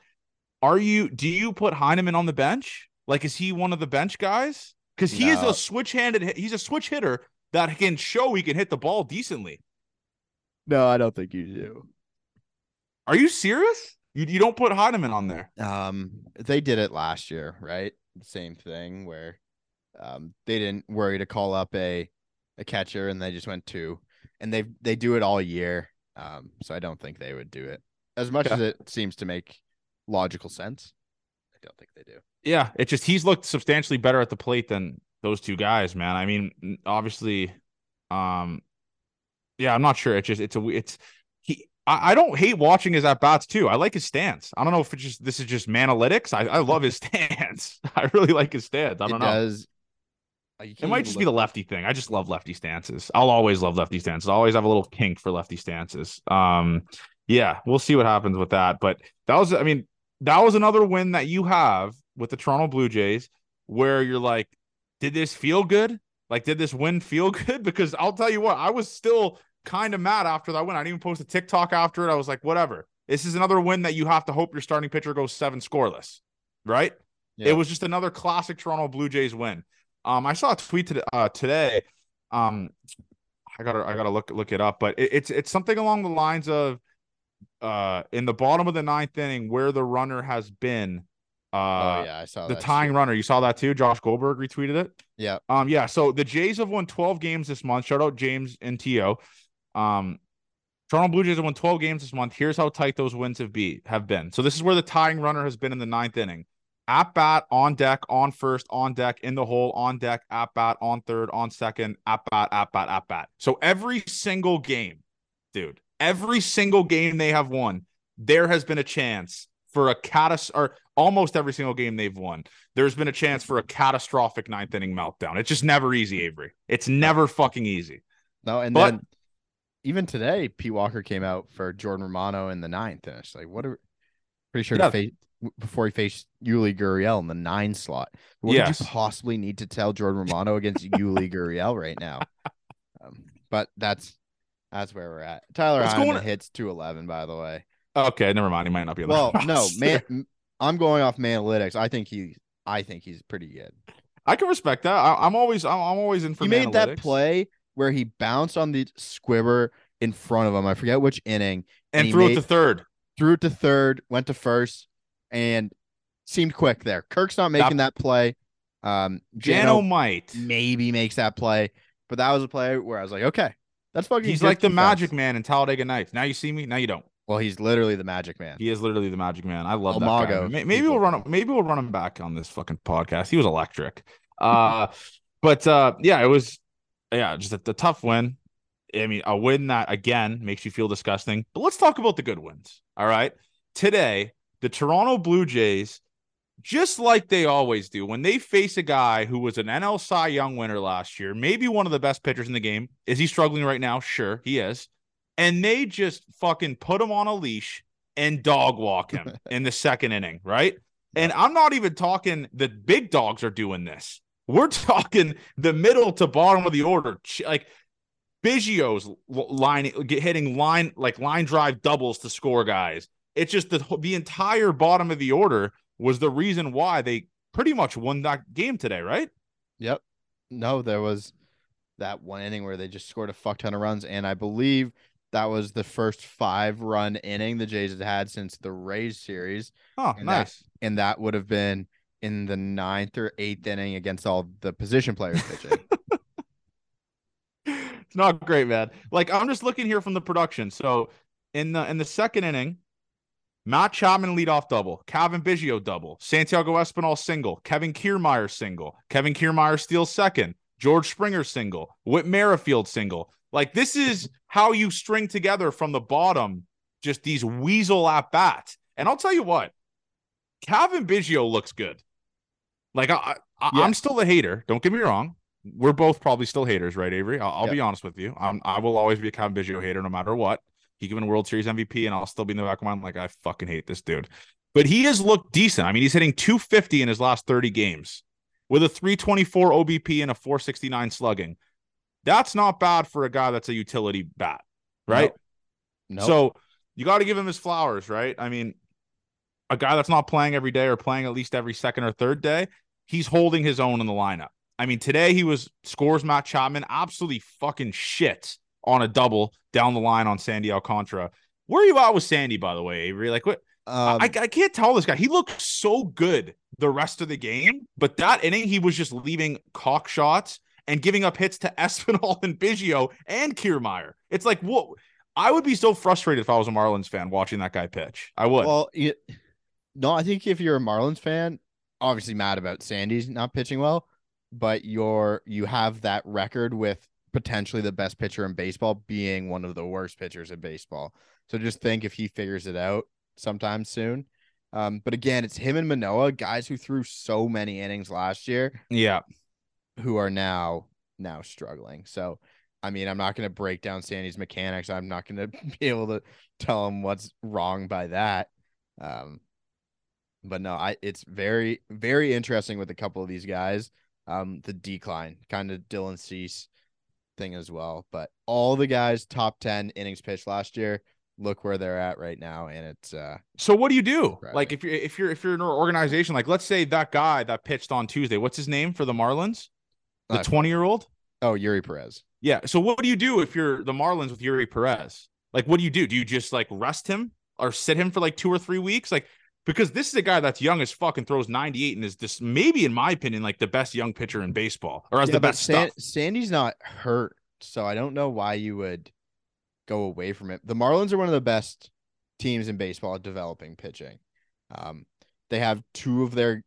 are you? Do you put Heineman on the bench? Like, is he one of the bench guys? Because he no. is a switch-handed. He's a switch hitter that can show he can hit the ball decently. No, I don't think you do. Are you serious? You, you don't put Heineman on there. Um, they did it last year, right? Same thing where um they didn't worry to call up a a catcher and they just went two. And they they do it all year. Um, so I don't think they would do it. As much yeah. as it seems to make logical sense, I don't think they do. Yeah, it just he's looked substantially better at the plate than those two guys, man. I mean, obviously, um, yeah, I'm not sure. It's just it's a it's I, I don't hate watching his at bats too. I like his stance. I don't know if it's just this is just manalytics. I, I love his stance. I really like his stance. I don't it know. Does. Uh, it might just be the lefty thing. I just love lefty stances. I'll always love lefty stances. I always have a little kink for lefty stances. Um, yeah, we'll see what happens with that. But that was, I mean, that was another win that you have with the Toronto Blue Jays, where you're like, did this feel good? Like, did this win feel good? Because I'll tell you what, I was still kind of mad after that win. I didn't even post a TikTok after it. I was like, whatever. This is another win that you have to hope your starting pitcher goes seven scoreless, right? Yeah. It was just another classic Toronto Blue Jays win. Um, I saw a tweet today. Uh, today. Um, I gotta I gotta look look it up, but it, it's it's something along the lines of, uh, in the bottom of the ninth inning where the runner has been. Uh, oh yeah, I saw the tying runner. You saw that too. Josh Goldberg retweeted it. Yeah. Um. Yeah. So the Jays have won 12 games this month. Shout out James and To. Um, Toronto Blue Jays have won 12 games this month. Here's how tight those wins have be have been. So this is where the tying runner has been in the ninth inning. At bat, on deck, on first, on deck, in the hole, on deck, at bat, on third, on second, at bat, at bat, at bat. So every single game, dude, every single game they have won, there has been a chance for a catas or almost every single game they've won. There's been a chance for a catastrophic ninth inning meltdown. It's just never easy, Avery. It's never fucking easy. No, and but, then even today, Pete Walker came out for Jordan Romano in the ninth, and it's like, what are pretty sure yeah. to face before he faced Yuli Gurriel in the nine slot. What yes. did you possibly need to tell Jordan Romano against Yuli Gurriel right now? Um, but that's that's where we're at. Tyler What's hits two eleven, by the way. Okay, never mind. He might not be. Well, no, man. I'm going off analytics. I think he. I think he's pretty good. I can respect that. I, am always. I'm, I'm, always in for. He made that play where he bounced on the squibber in front of him. I forget which inning. And, and threw made, it to third. Threw it to third, went to first, and seemed quick there. Kirk's not making that, that play. Um, Jano, Jano might maybe makes that play, but that was a play where I was like, okay, that's fucking. He's like the Magic Man in Talladega Nights. Now you see me. Now you don't. Well, he's literally the Magic Man. He is literally the Magic Man. I love Elmago, that guy. Maybe we'll run him. Maybe we'll run him back on this fucking podcast. He was electric. Uh, but uh, yeah, it was yeah, just a, a tough win. I mean, a win that again makes you feel disgusting. But let's talk about the good wins. All right. Today, the Toronto Blue Jays just like they always do, when they face a guy who was an NL Cy Young winner last year, maybe one of the best pitchers in the game. Is he struggling right now? Sure, he is. And they just fucking put him on a leash and dog walk him in the second inning, right? And I'm not even talking the big dogs are doing this. We're talking the middle to bottom of the order. Like Biggio's line hitting line like line drive doubles to score guys. It's just the the entire bottom of the order was the reason why they pretty much won that game today, right? Yep. No, there was that one inning where they just scored a fuck ton of runs, and I believe that was the first five run inning the Jays had had since the Rays series. Oh, and nice. That, and that would have been in the ninth or eighth inning against all the position players pitching. it's not great, man. Like I'm just looking here from the production. So in the in the second inning, Matt Chapman leadoff double, Cavan Biggio double, Santiago Espinal single, Kevin Kiermaier single, Kevin Kiermaier steals second, George Springer single, Whit Merrifield single. Like this is how you string together from the bottom just these weasel at bats. And I'll tell you what, Cavan Biggio looks good. Like I, I am still a hater. Don't get me wrong. We're both probably still haters, right, Avery? I'll, I'll be honest with you. I'm, I will always be a Cavan Biggio hater, no matter what. He can win World Series MVP, and I'll still be in the back of my mind like I fucking hate this dude. But he has looked decent. I mean, he's hitting 250 in his last 30 games with a 324 OBP and a 469 slugging. That's not bad for a guy that's a utility bat, right? Nope. Nope. So you got to give him his flowers, right? I mean, a guy that's not playing every day or playing at least every second or third day, he's holding his own in the lineup. I mean, today he was scores Matt Chapman absolutely fucking shit on a double down the line on Sandy Alcantara. Where are you at with Sandy, by the way, Avery? Like, what? Um, I, I can't tell this guy. He looked so good the rest of the game, but that inning he was just leaving cock shots and giving up hits to Espinal and Biggio and Kiermaier. It's like what I would be so frustrated if I was a Marlins fan watching that guy pitch. I would. Well, no, I think if you're a Marlins fan, obviously mad about Sandy's not pitching well, but you're you have that record with potentially the best pitcher in baseball being one of the worst pitchers in baseball. So just think if he figures it out sometime soon. Um, but again, it's him and Manoah, guys who threw so many innings last year. Yeah. Who are now now struggling. So I mean, I'm not going to break down Sandy's mechanics. I'm not going to be able to tell him what's wrong by that. Um, but no, I it's very very interesting with a couple of these guys. Um, the decline, kind of Dylan Cease, thing as well. But all the guys top 10 innings pitched last year, look where they're at right now. And it's uh so what do you do? Like if you're if you're if you're in an organization, like let's say that guy that pitched on Tuesday, what's his name for the Marlins? The 20 year old? Oh, Eury Perez. Yeah. So what do you do if you're the Marlins with Eury Perez? Like, what do you do? Do you just like rest him or sit him for like two or three weeks? Like, because this is a guy that's young as fuck and throws 98 and is this maybe in my opinion like the best young pitcher in baseball or as yeah, the best San- stuff. Sandy's not hurt, so I don't know why you would go away from it. The Marlins are one of the best teams in baseball at developing pitching. Um, they have two of their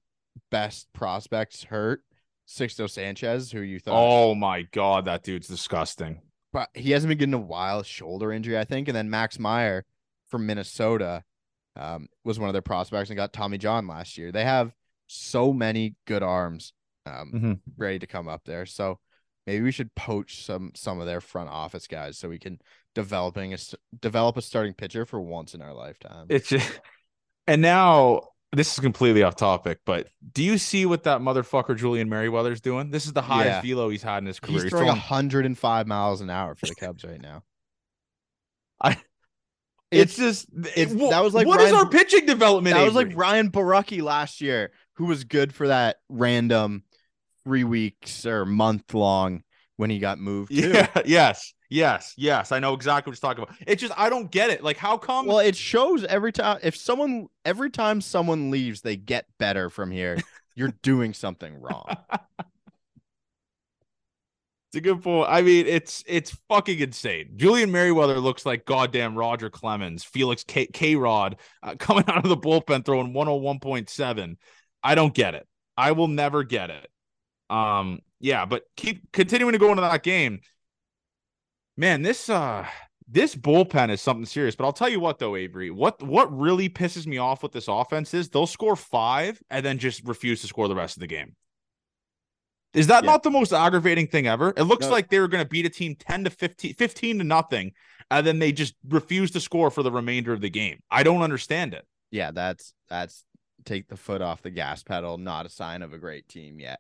best prospects hurt. Sixto Sanchez, who you thought, oh my god, that dude's disgusting. But he hasn't been getting a while, shoulder injury, I think. And then Max Meyer from Minnesota um, was one of their prospects and got Tommy John last year. They have so many good arms um, mm-hmm. ready to come up there. So maybe we should poach some some of their front office guys so we can developing a develop a starting pitcher for once in our lifetime. It's just, and now this is completely off topic, but do you see what that motherfucker Julian Merryweather's doing? This is the highest yeah. velo he's had in his career. He's, he's throwing, throwing 105 miles an hour for the Cubs right now. I it's, just it's that was like what Ryan, is our pitching development? That Avery? was like Ryan Borucki last year, who was good for that random three weeks or month long when he got moved. Too. Yeah, yes, yes, yes. I know exactly what you're talking about. It's just I don't get it. Like, how come? Well, it shows every time if someone every time someone leaves, they get better from here. You're doing something wrong. It's a good point. I mean, it's it's fucking insane. Julian Merryweather looks like goddamn Roger Clemens, Felix K, Rod uh, coming out of the bullpen throwing 101.7. I don't get it. I will never get it. Um, yeah, but keep continuing to go into that game. Man, this uh this bullpen is something serious. But I'll tell you what, though, Avery, what what really pisses me off with this offense is they'll score five and then just refuse to score the rest of the game. Is that yeah. not the most aggravating thing ever? It looks no. like they were going to beat a team 10 to 15, 15 to nothing, and then they just refused to score for the remainder of the game. I don't understand it. Yeah, that's that's take the foot off the gas pedal, not a sign of a great team yet.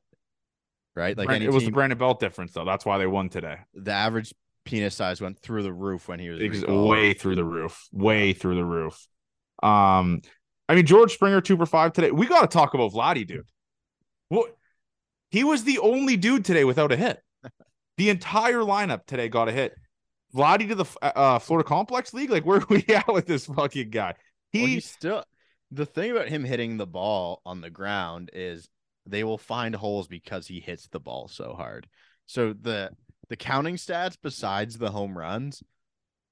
Right? Like Brand, it was team, the Brandon Belt difference, though. That's why they won today. The average penis size went through the roof when he was way through the roof, way through the roof. Um, I mean George Springer two for five today. We got to talk about Vladdy, dude. What? He was the only dude today without a hit. The entire lineup today got a hit. Vladdy to the uh, Florida Complex League. Like where are we at with this fucking guy? He well, still. The thing about him hitting the ball on the ground is they will find holes because he hits the ball so hard. So the the counting stats besides the home runs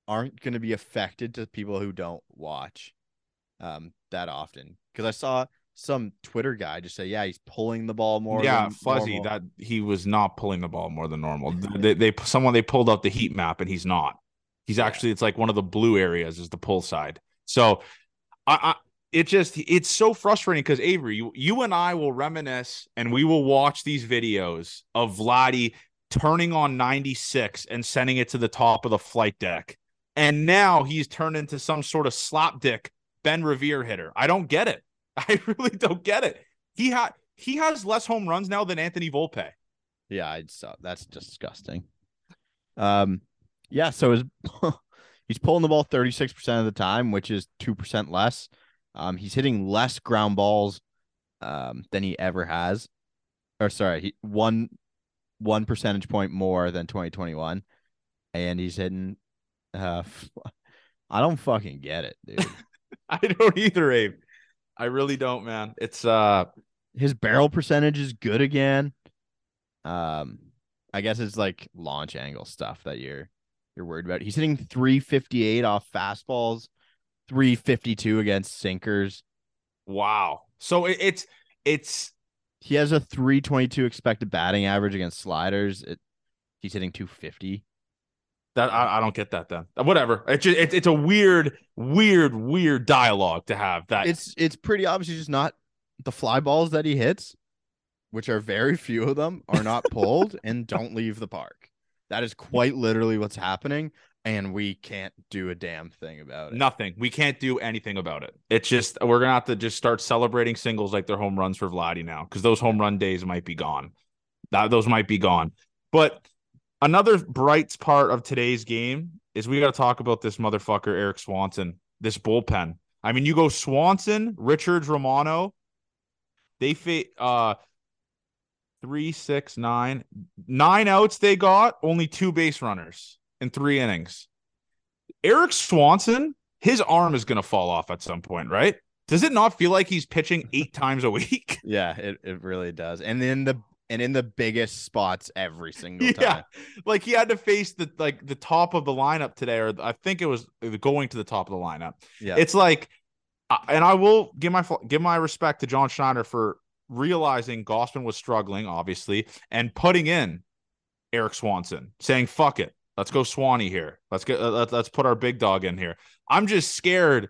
aren't going to be affected to people who don't watch um that often because I saw some Twitter guy just say, yeah, he's pulling the ball more. Yeah, fuzzy normal. that he was not pulling the ball more than normal. they, they someone they pulled out the heat map and he's not. He's actually it's like one of the blue areas is the pull side. So I, I it just it's so frustrating because Avery, you, you and I will reminisce and we will watch these videos of Vladdy turning on 96 and sending it to the top of the flight deck. And now he's turned into some sort of slap dick Ben Revere hitter. I don't get it. I really don't get it. He had he has less home runs now than Anthony Volpe. Yeah, I saw that's disgusting. Um, yeah, so his, he's pulling the ball 36% of the time, which is 2% less. Um, he's hitting less ground balls um than he ever has. Or sorry, he one one percentage point more than 2021. And he's hitting uh I don't fucking get it, dude. I don't either, Abe. I really don't, man. It's uh his barrel percentage is good again. Um I guess it's like launch angle stuff that you're you're worried about. He's hitting 358 off fastballs, 352 against sinkers. Wow. So it, it's it's he has a 322 expected batting average against sliders. It, he's hitting 250. That I, I, don't get that then. Whatever. It's just, it, it's a weird, weird, weird dialogue to have. That it's it's pretty obviously just not the fly balls that he hits, which are very few of them, are not pulled and don't leave the park. That is quite literally what's happening, and we can't do a damn thing about it. Nothing. We can't do anything about it. It's just we're gonna have to just start celebrating singles like they're home runs for Vladdy now, because those home run days might be gone. That those might be gone, but another bright part of today's game is we got to talk about this motherfucker Erik Swanson, this bullpen. I mean, you go Swanson, Richards, Romano. They fit uh three, six, nine, nine outs. They got only two base runners in three innings. Erik Swanson, his arm is gonna fall off at some point, right? Does it not feel like he's pitching eight times a week? Yeah, it, it really does. And then the and in the biggest spots every single time. Yeah, like he had to face the like the top of the lineup today, or I think it was going to the top of the lineup. Yeah, it's like, and I will give my give my respect to John Schneider for realizing Gausman was struggling, obviously, and putting in Erik Swanson, saying "fuck it, let's go Swanee here, let's get uh, let's put our big dog in here." I'm just scared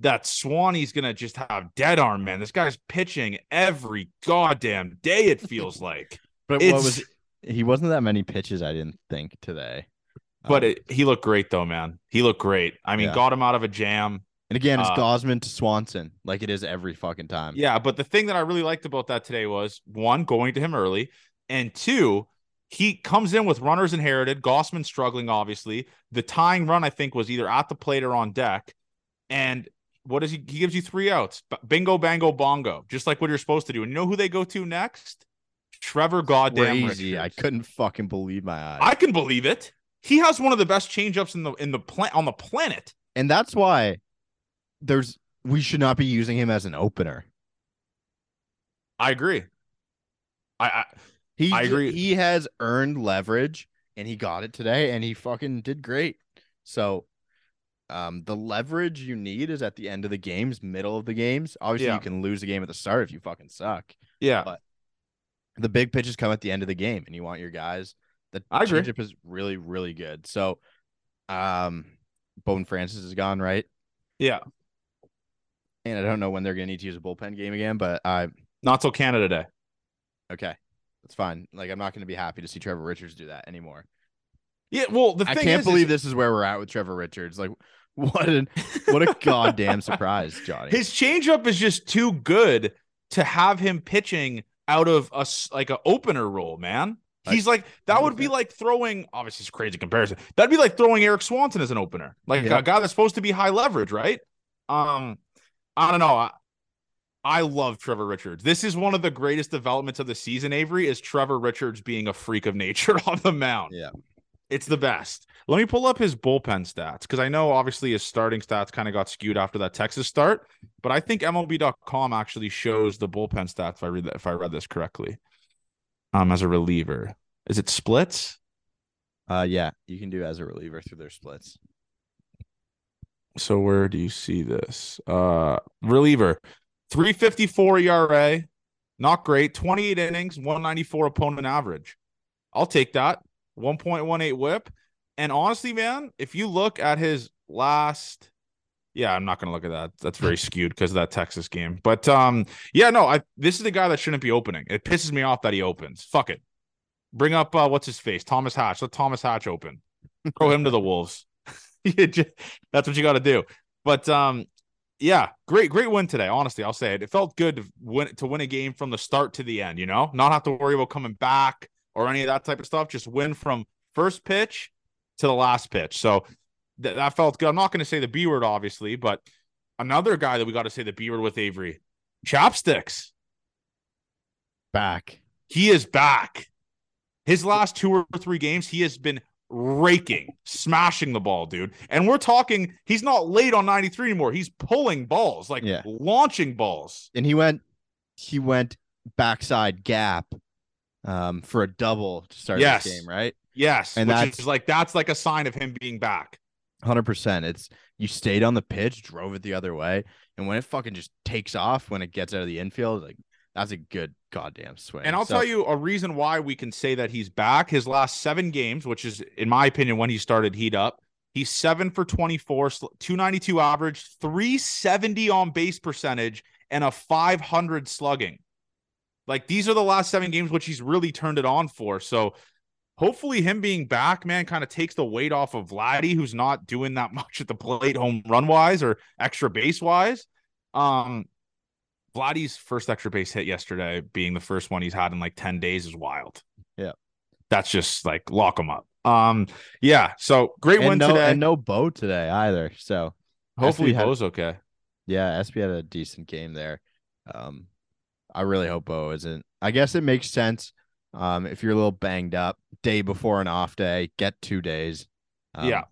that Swanee's gonna just have dead arm, man. This guy's pitching every goddamn day. It feels like. but it's... what was he wasn't that many pitches? I didn't think today. But um, it, he looked great though, man. He looked great. I mean, yeah. got him out of a jam. And again, it's uh, Gausman to Swanson, like it is every fucking time. Yeah, but the thing that I really liked about that today was one, going to him early, and two, he comes in with runners inherited. Gausman struggling, obviously. The tying run, I think, was either at the plate or on deck. And what does he? He gives you three outs. Bingo, bango, bongo, just like what you're supposed to do. And you know who they go to next? Trevor Goddamn Crazy. Richards. I couldn't fucking believe my eyes. I can believe it. He has one of the best changeups in the in the plant on the planet, and that's why there's we should not be using him as an opener. I agree. I, I he I agree. He has earned leverage, and he got it today, and he fucking did great. So um, the leverage you need is at the end of the games, middle of the games. Obviously, yeah. you can lose a game at the start if you fucking suck. Yeah. But the big pitches come at the end of the game, and you want your guys. The I agree. is really, really good. So, um, Bowden Francis is gone, right? Yeah, And I don't know when they're gonna need to use a bullpen game again, but I not till Canada Day. okay. That's fine. Like I'm not gonna be happy to see Trevor Richards do that anymore. Yeah, well, the I can't is, believe is this is where we're at with Trevor Richards. Like what an what a goddamn surprise, Johnny. his changeup is just too good to have him pitching out of a like an opener role, man. He's like that would be like throwing. Obviously, it's a crazy comparison. That'd be like throwing Erik Swanson as an opener, like Yeah. a guy that's supposed to be high leverage, right? Um, I don't know. I, I love Trevor Richards. This is one of the greatest developments of the season. Avery is Trevor Richards being a freak of nature on the mound. Yeah. It's the best. Let me pull up his bullpen stats because I know obviously his starting stats kind of got skewed after that Texas start, but I think MLB.com actually shows the bullpen stats if I read that if I read this correctly. Um, as a reliever, is it splits? Uh yeah, you can do as a reliever through their splits. So where do you see this? Uh, reliever, three fifty four ERA, not great. Twenty eight innings, one ninety four opponent average. I'll take that. One point one eight WHIP. And honestly, man, if you look at his last, yeah, I'm not gonna look at that. That's very skewed because of that Texas game. But um, yeah, no, I this is the guy that shouldn't be opening. It pisses me off that he opens. Fuck it. Bring up uh, what's his face, Thomas Hatch. Let Thomas Hatch open. Throw him to the wolves. That's what you got to do. But um, yeah, great, great win today. Honestly, I'll say it. It felt good to win to win a game from the start to the end. You know, not have to worry about coming back or any of that type of stuff. Just win from first pitch to the last pitch. So th- that felt good. I'm not going to say the B word, obviously, but another guy that we got to say the B word with Avery, chopsticks. Back. He is back. His last two or three games, he has been raking, smashing the ball, dude. And we're talking, he's not late on 93 anymore. He's pulling balls, like Yeah. launching balls. And he went he went backside gap um for a double to start Yes. this game, right? Yes. And which that's- like, that's like a sign of him being back. Hundred percent. It's you stayed on the pitch, drove it the other way, and when it fucking just takes off when it gets out of the infield, like that's a good goddamn swing. And I'll So- tell you a reason why we can say that he's back. His last seven games, which is, in my opinion, when he started heat up, he's seven for 24, 292 average, 370 on base percentage, and a 500 slugging. Like these are the last seven games, which he's really turned it on for. So hopefully, him being back, man, kind of takes the weight off of Vladdy, who's not doing that much at the plate home run wise or extra base wise. Um, Vladdy's first extra base hit yesterday, being the first one he's had in like 10 days, is wild. Yeah. That's just like lock him up. Um, yeah. So great and win no today. and no bow today either. So Hopefully, had- Bo's okay. yeah, SB had a decent game there. Um, I really hope Bo isn't. I guess it makes sense. Um, if you're a little banged up, day before an off day, get two days. Um, Yeah.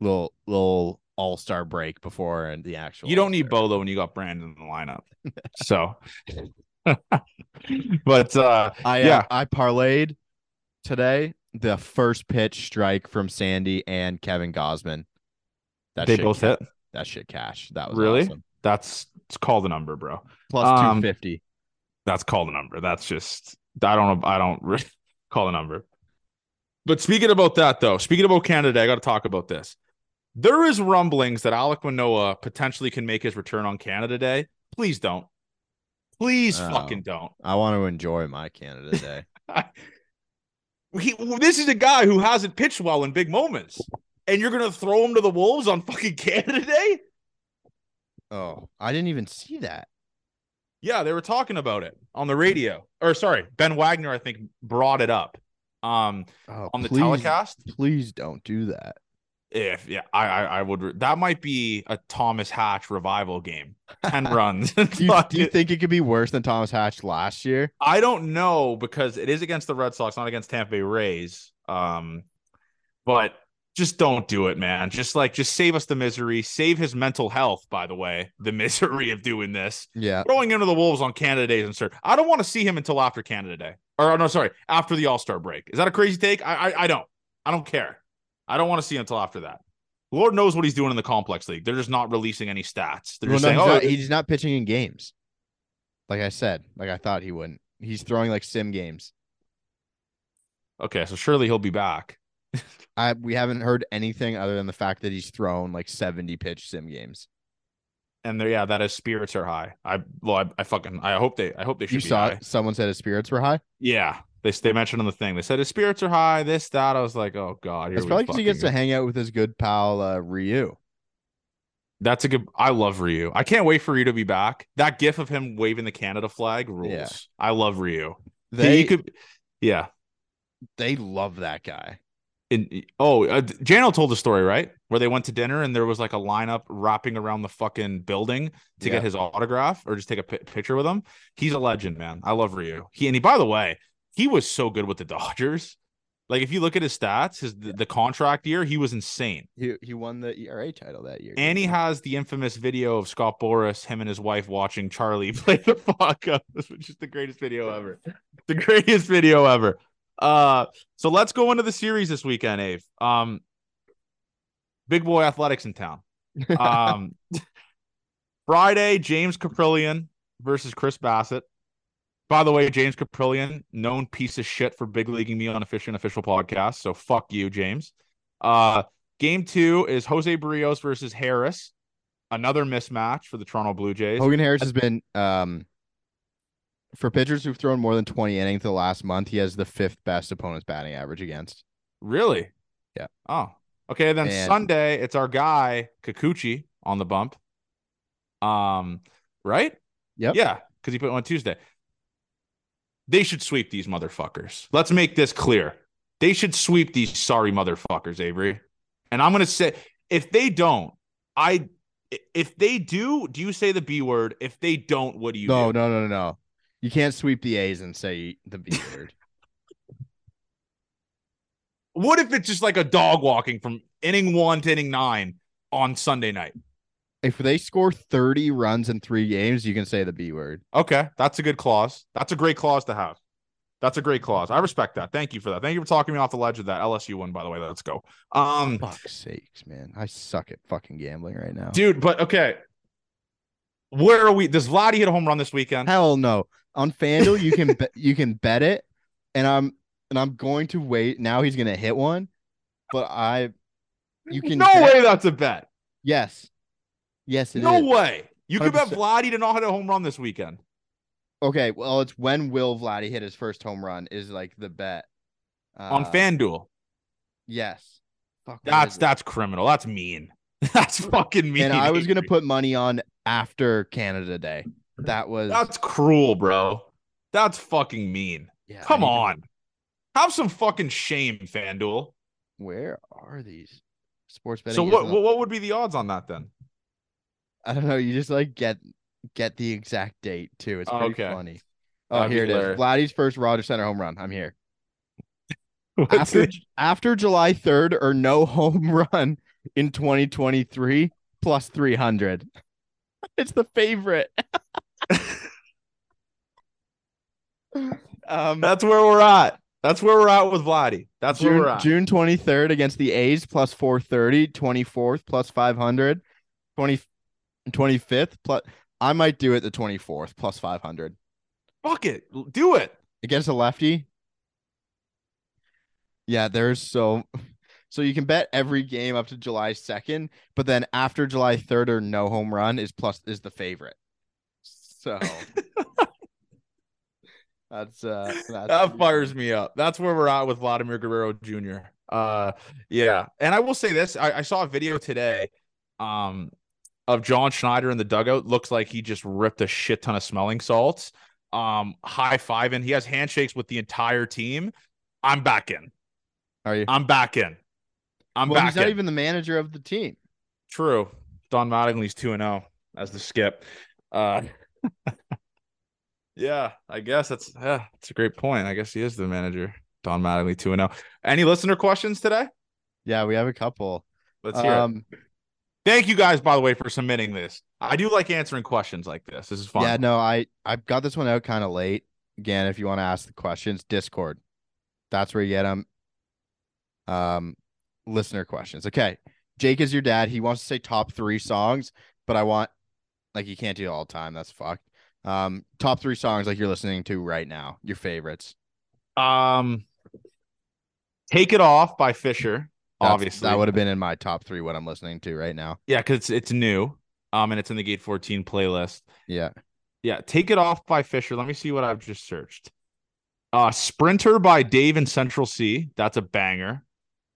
little little all star break before and the actual. You don't need. Bo though when you got Brandon in the lineup. so, but uh, I Yeah. uh, I parlayed today the first pitch strike from Sandy and Kevin Gausman. That they both ca- hit. That shit cash. That was Really? awesome. That's it's called a number, bro. Plus Um, two fifty. That's called a number. That's just I don't know. I don't really call a number. But speaking about that, though, speaking about Canada, I got to talk about this. There is rumblings that Alek Manoah potentially can make his return on Canada Day. Please don't. Please Oh. fucking don't. I want to enjoy my Canada Day. He, this is a guy who hasn't pitched well in big moments, and you're gonna throw him to the wolves on fucking Canada Day? oh, I didn't even see that. Yeah, they were talking about it on the radio. Or sorry, Ben Wagner, I think, brought it up. Um, Oh, on the please- telecast. Please don't do that. If yeah, I, I I would. That might be a Thomas Hatch revival game. Ten runs. Do you, do you think it could be worse than Thomas Hatch last year? I don't know because it is against the Red Sox, not against Tampa Bay Rays. Um, but just don't do it, man. Just like just save us the misery. Save his mental health. By the way, the misery of doing this. Yeah. Throwing into the Wolves on Canada Day insert. I don't want to see him until after Canada Day. Or no, sorry, after the All Star break. Is that a crazy take? I, I I don't. I don't care. I don't want to see him until after that. Lord knows what he's doing in the complex league. They're just not releasing any stats. They're Well, just no, saying, he's, "Oh, not, he's not pitching in games. Like I said, like I thought he wouldn't. He's throwing like sim games. okay." So surely he'll be back. I we haven't heard anything other than the fact that he's thrown like 70 pitch sim games. And there, yeah, that his spirits are high. I well, I, I fucking I hope they I hope they should You be saw high. someone said his spirits were high. Yeah, they they mentioned on the thing. They said his spirits are high. This that. I was like, oh god. It's probably because he gets to hang out with his good pal uh, Ryu. That's a good. I love Ryu. I can't wait for Ryu to be back. That gif of him waving the Canada flag rules. Yeah. I love Ryu. They he could. Yeah. they love that guy. In, oh, uh, Jano told the story right where they went to dinner and there was like a lineup wrapping around the fucking building to Yeah. get his autograph or just take a picture with him. He's a legend, man. I love Ryu. He and he, by the way, he was so good with the Dodgers. Like if you look at his stats, his the, the contract year, he was insane. He he won the ERA title that year. And he has the infamous video of Scott Boras, him and his wife watching Charlie play the fuck up, which is the greatest video ever. The greatest video ever. Uh, so let's go into the series this weekend, Ave. Um, big boy athletics in town. Um, Friday, James Kaprielian versus Chris Bassitt. By the way, James Kaprielian, known piece of shit for big leaguing me on a fishing official podcast. So fuck you, James. Uh, game two is Jose Berrios versus Harris. Another mismatch for the Toronto Blue Jays. Hogan Harris has been um for pitchers who've thrown more than 20 innings the last month, he has the fifth best opponent's batting average against. Really? Yeah. Oh, okay. Then And- Sunday, it's our guy Kikuchi on the bump. Um, right? Yep. Yeah, because he put on Tuesday. They should sweep these motherfuckers. Let's make this clear. They should sweep these sorry motherfuckers, Avery. And I'm gonna say, if they don't, I if they do, do you say the B word? If they don't, what do you No, do? no, no, no, no. You can't sweep the A's and say the B word. What if it's just like a dog walking from inning one to inning nine on Sunday night? if they score 30 runs in three games, you can say the B word. Okay, that's a good clause. That's a great clause to have. That's a great clause. I respect that. Thank you for that. Thank you for talking me off the ledge of that LSU one, by the way. Let's go. Um, Fuck's sakes, man. I suck at fucking gambling right now. dude, but okay. Where are we? Does Vladdy hit a home run this weekend? Hell no. On FanDuel, you can bet you can bet it, and I'm and I'm going to wait. Now he's gonna hit one, but I you can no bet- way that's a bet. Yes. Yes, it is. no way. You could bet 100%. Vladdy to not hit a home run this weekend. Okay, well, it's when will Vladdy hit his first home run is like the bet. on Uh, FanDuel. Yes. Fuck, That's that's criminal. That's mean. That's fucking mean. And I was gonna put money on after Canada Day. That was That's cruel, bro. That's fucking mean. yeah, Come to- on. Have some fucking shame, FanDuel. Where are these sports betting? So what, what what would be the odds on that then? I don't know. You just like get get the exact date too. It's Oh, pretty okay. funny. Oh, That'd here it is. hilarious. Vladdy's first Rogers Center home run. I'm here. After it? after July 3rd or no home run in 2023 plus 300. It's the favorite. um That's where we're at. That's where we're at with Vladdy. That's where June, we're at. June 23rd against the A's plus 430, 24th plus 500, 20, 25th plus I might do it the 24th plus 500 Fuck it. Do it. against a lefty. Yeah, there's so so you can bet every game up to July 2nd, but then after July 3rd or no home run is plus is the favorite. So that's uh that's That fires me up. That's where we're at with Vladimir Guerrero Jr. Uh yeah. And I will say this. I, I saw a video today um of John Schneider in the dugout. Looks like he just ripped a shit ton of smelling salts. Um, high five and He has handshakes with the entire team. I'm back in. Are you? I'm back in. I'm well, back he's not in. even the manager of the team. True. Don Mattingly's 2 and 0 as the skip. Uh Yeah, I guess that's yeah, that's a great point. I guess he is the manager. Don Mattingly 2 and 0. Any listener questions today? Yeah, we have a couple. Let's hear it. Um Thank you guys, by the way, for submitting this. I do like answering questions like this. This is fun. Yeah, no, I I got this one out kind of late. Again, if you want to ask the questions, Discord. That's where you get them. Um, listener questions. Okay, Jake is your dad. He wants to say top three songs, but I want like you can't do it all the time. That's fucked. Um, top three songs like you're listening to right now. Your favorites. Um Take It Off by Fisher. That's- obviously, that would have been in my top three. What I'm listening to right now. yeah, because it's, it's new. Um, and it's in the Gate 14 playlist. Yeah. Yeah, Take It Off by Fisher. Let me see what I've just searched. Uh Sprinter by Dave and Central Cee. That's a banger.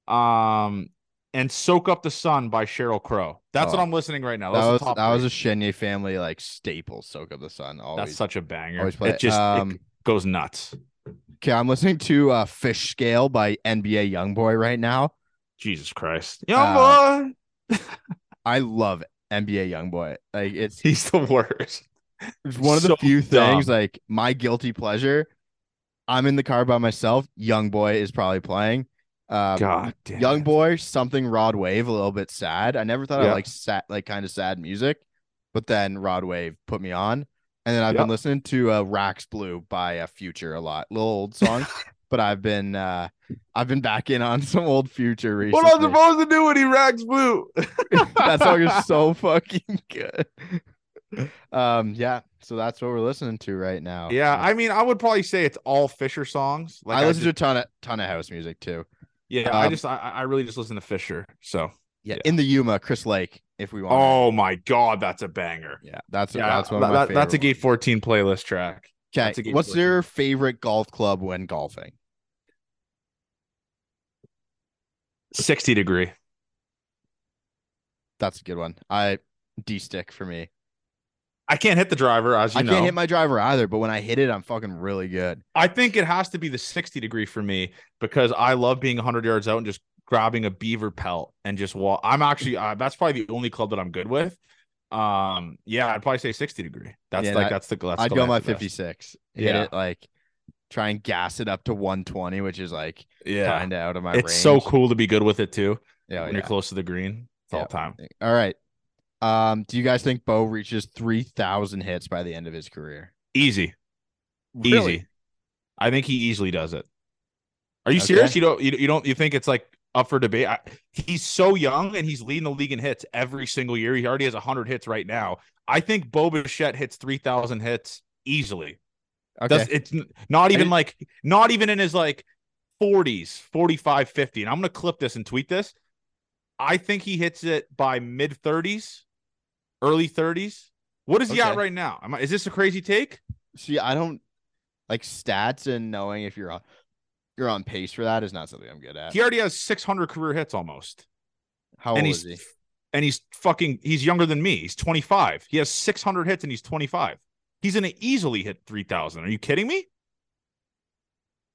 Um and Soak Up the Sun by Sheryl Crow. That's what Oh. I'm listening right now. That are was the top that was a Shenye family like staple. Soak of the sun. Always. That's such a banger. always play It it. just it Um, goes nuts. Okay, I'm listening to uh, Fish Scale by NBA Youngboy right now. Jesus Christ. Young Uh. I love NBA Youngboy. Like it's, He's the worst. it's one of the so few things like my guilty pleasure. I'm in the car by myself. Youngboy is probably playing. Um, God damn. Young boy, something Rod Wave, a little bit sad. I never thought I like liked sad, like kind of sad music, but then Rod Wave put me on, and then I've Yeah. been listening to uh, Racks Blue by uh, Future a lot, little old song, but I've been uh, I've been back in on some old Future recently. What am I supposed to do when he racks blue? that song is so fucking good. Um, yeah, so that's what we're listening to right now. Yeah, I mean, I would probably say it's all Fisher songs. Like I listen just, to a ton of ton of house music too. Yeah, I um, just I, I really just listen to Fisher. So Yeah, Yeah. in the Yuma, Chris Lake, if we want. Oh my god, that's a banger. yeah, that's Yeah, that's one that- of my that- that's a Gate 14 playlist track. Okay, what's question. your favorite golf club when golfing? 60 degree. That's a good one. I D stick for me. I can't hit the driver, as you I know. can't hit my driver either, but when I hit it, I'm fucking really good. I think it has to be the 60 degree for me because I love being 100 yards out and just grabbing a beaver pelt and just walk. I'm actually uh, that's probably the only club that I'm good with. Um, yeah, I'd probably say 60 degree. That's Yeah, like that- that's the that's I'd the go my like the best. 56. Hit Yeah. it like try and gas it up to 120, which is like Yeah, kind of out of my it's range. so cool to be good with it too. Yeah, when yeah. you're close to the green, it's all Yeah. time. All right. Um, do you guys think Bo reaches 3,000 hits by the end of his career? Easy, Really? easy. I think he easily does it. Are you Okay. serious? You don't you, you don't you think it's like up for debate? I, he's so young and he's leading the league in hits every single year. He already has 100 hits right now. I think Bo Bichette hits 3,000 hits easily. Okay. Does it's not even didn't- like not even in his like 40s, 45, 50. And I'm gonna clip this and tweet this. I think he hits it by mid 30s, early 30s. What is he at right now? Am I, is this a crazy take? See, I don't like stats and knowing if you're on you're on pace for that is not something I'm good at. He already has 600 career hits almost. How old and is he's he? and he's fucking he's younger than me. He's 25. He has 600 hits and he's 25. He's gonna easily hit 3,000. Are you kidding me?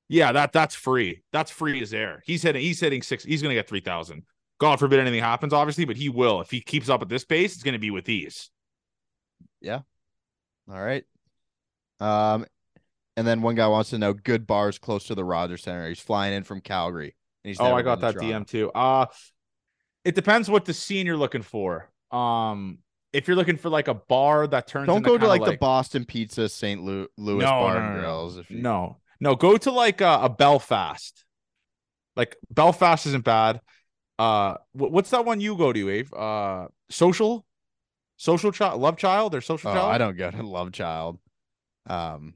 Yeah, that that's free. That's free as air. He's hitting. He's hitting six. He's gonna get 3,000. God forbid anything happens, obviously, but he will if he keeps up at this pace. It's gonna be with ease. Yeah. All right. Um, and then one guy wants to know good bars close to the Rogers Center. He's flying in from Calgary. And he's Oh, I got that Toronto. DM too. Uh it depends what the scene you're looking for. Um, if you're looking for like a bar that turns, Don't go to kinda like, the Boston Pizza St. Louis, Louis No, Bar no, no. Grills. If you, No, no, go to like a, a Belfast. Like Belfast isn't bad. Uh, what's that one you go to, Ave? Uh, social, social child, love child, or social Oh, child? I don't go to Love Child. Um,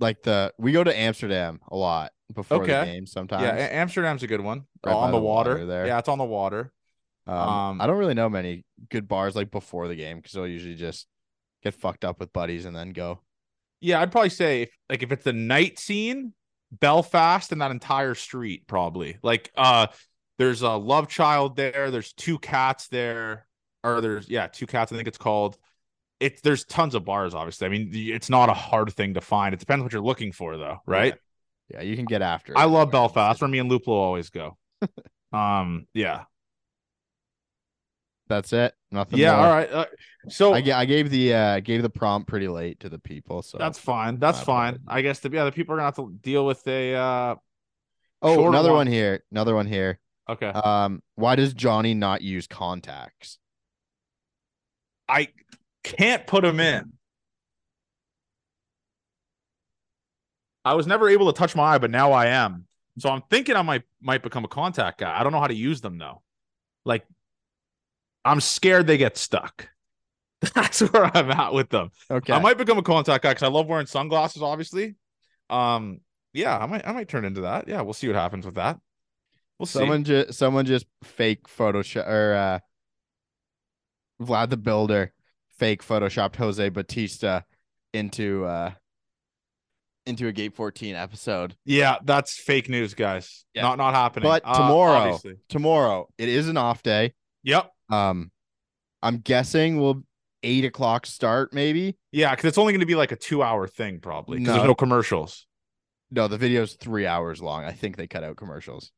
like the we go to Amsterdam a lot before the game sometimes. Yeah, Amsterdam's a good one. Right on the, the water. water there. Yeah, it's on the water. Um, Um, I don't really know many good bars like before the game because I'll usually just get fucked up with buddies and then go. Yeah, I'd probably say if, like if it's the night scene, Belfast and that entire street probably. Like uh there's a love child there, there's two cats there or there's yeah, two cats I think it's called. It's there's tons of bars obviously. I mean, it's not a hard thing to find. It depends what you're looking for though, right? Yeah, you can get after. it I love Belfast. city. Where me and Luplo always go. um yeah. That's it. Nothing. Yeah, more. all right. Uh, so I, I gave the uh gave the prompt pretty late to the people, so that's fine. That's My fine. I guess the yeah, the people are gonna have to deal with a uh Oh, another one. one here. Another one here. Okay. Um, why does Johnny not use contacts? I can't put him in. I was never able to touch my eye, but now I am. So I'm thinking I might might become a contact guy. I don't know how to use them though. Like I'm scared they get stuck. That's where I'm at with them. Okay. I might become a contact guy because I love wearing sunglasses, obviously. Um, Yeah, I might I might turn into that. Yeah, we'll see what happens with that. We'll someone see. just someone just fake Photoshop or uh Vlad the Builder fake photoshopped Jose Bautista into uh into a Gate 14 episode. Yeah, that's fake news, guys. Yeah. Not not happening. But Uh, tomorrow, obviously. tomorrow it is an off day. Yep. Um, I'm guessing we'll eight o'clock start maybe. Yeah, because it's only going to be like a two-hour thing, probably. Because No. there's no commercials. No, the video's three hours long. I think they cut out commercials.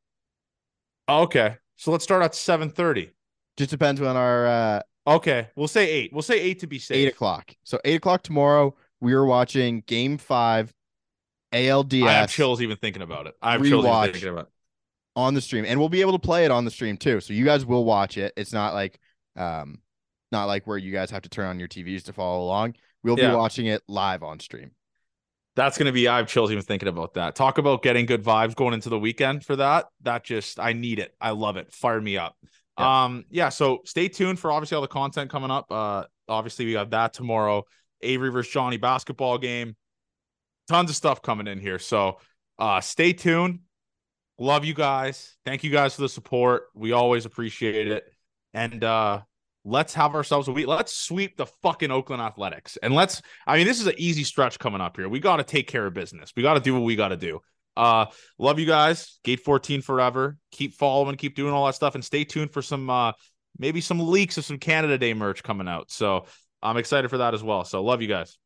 Oh, okay, so let's start at seven thirty. Just depends when our uh Okay, we'll say eight. We'll say eight to be safe. eight o'clock. So eight o'clock tomorrow. We are watching Game Five, ALDS I have chills even thinking about it. I have chills even thinking about it. on the stream, and we'll be able to play it on the stream too. So you guys will watch it. It's not like um, not like where you guys have to turn on your TVs to follow along. We'll Yeah. be watching it live on stream. That's gonna be. I have chills even thinking about that. Talk about getting good vibes going into the weekend for that. That just I need it. I love it. Fire me up. Yeah. Um, yeah. So stay tuned for obviously all the content coming up. Uh, obviously we got that tomorrow. Avery versus Johnny basketball game. Tons of stuff coming in here. So uh, stay tuned. Love you guys. Thank you guys for the support. We always appreciate it. And uh let's have ourselves a week. Let's sweep the fucking Oakland Athletics. And let's I mean, this is an easy stretch coming up here. We got to take care of business. We got to do what we got to do. Uh love you guys. Gate 14 forever. Keep following, keep doing all that stuff and stay tuned for some uh maybe some leaks of some Canada Day merch coming out. So I'm excited for that as well. So love you guys.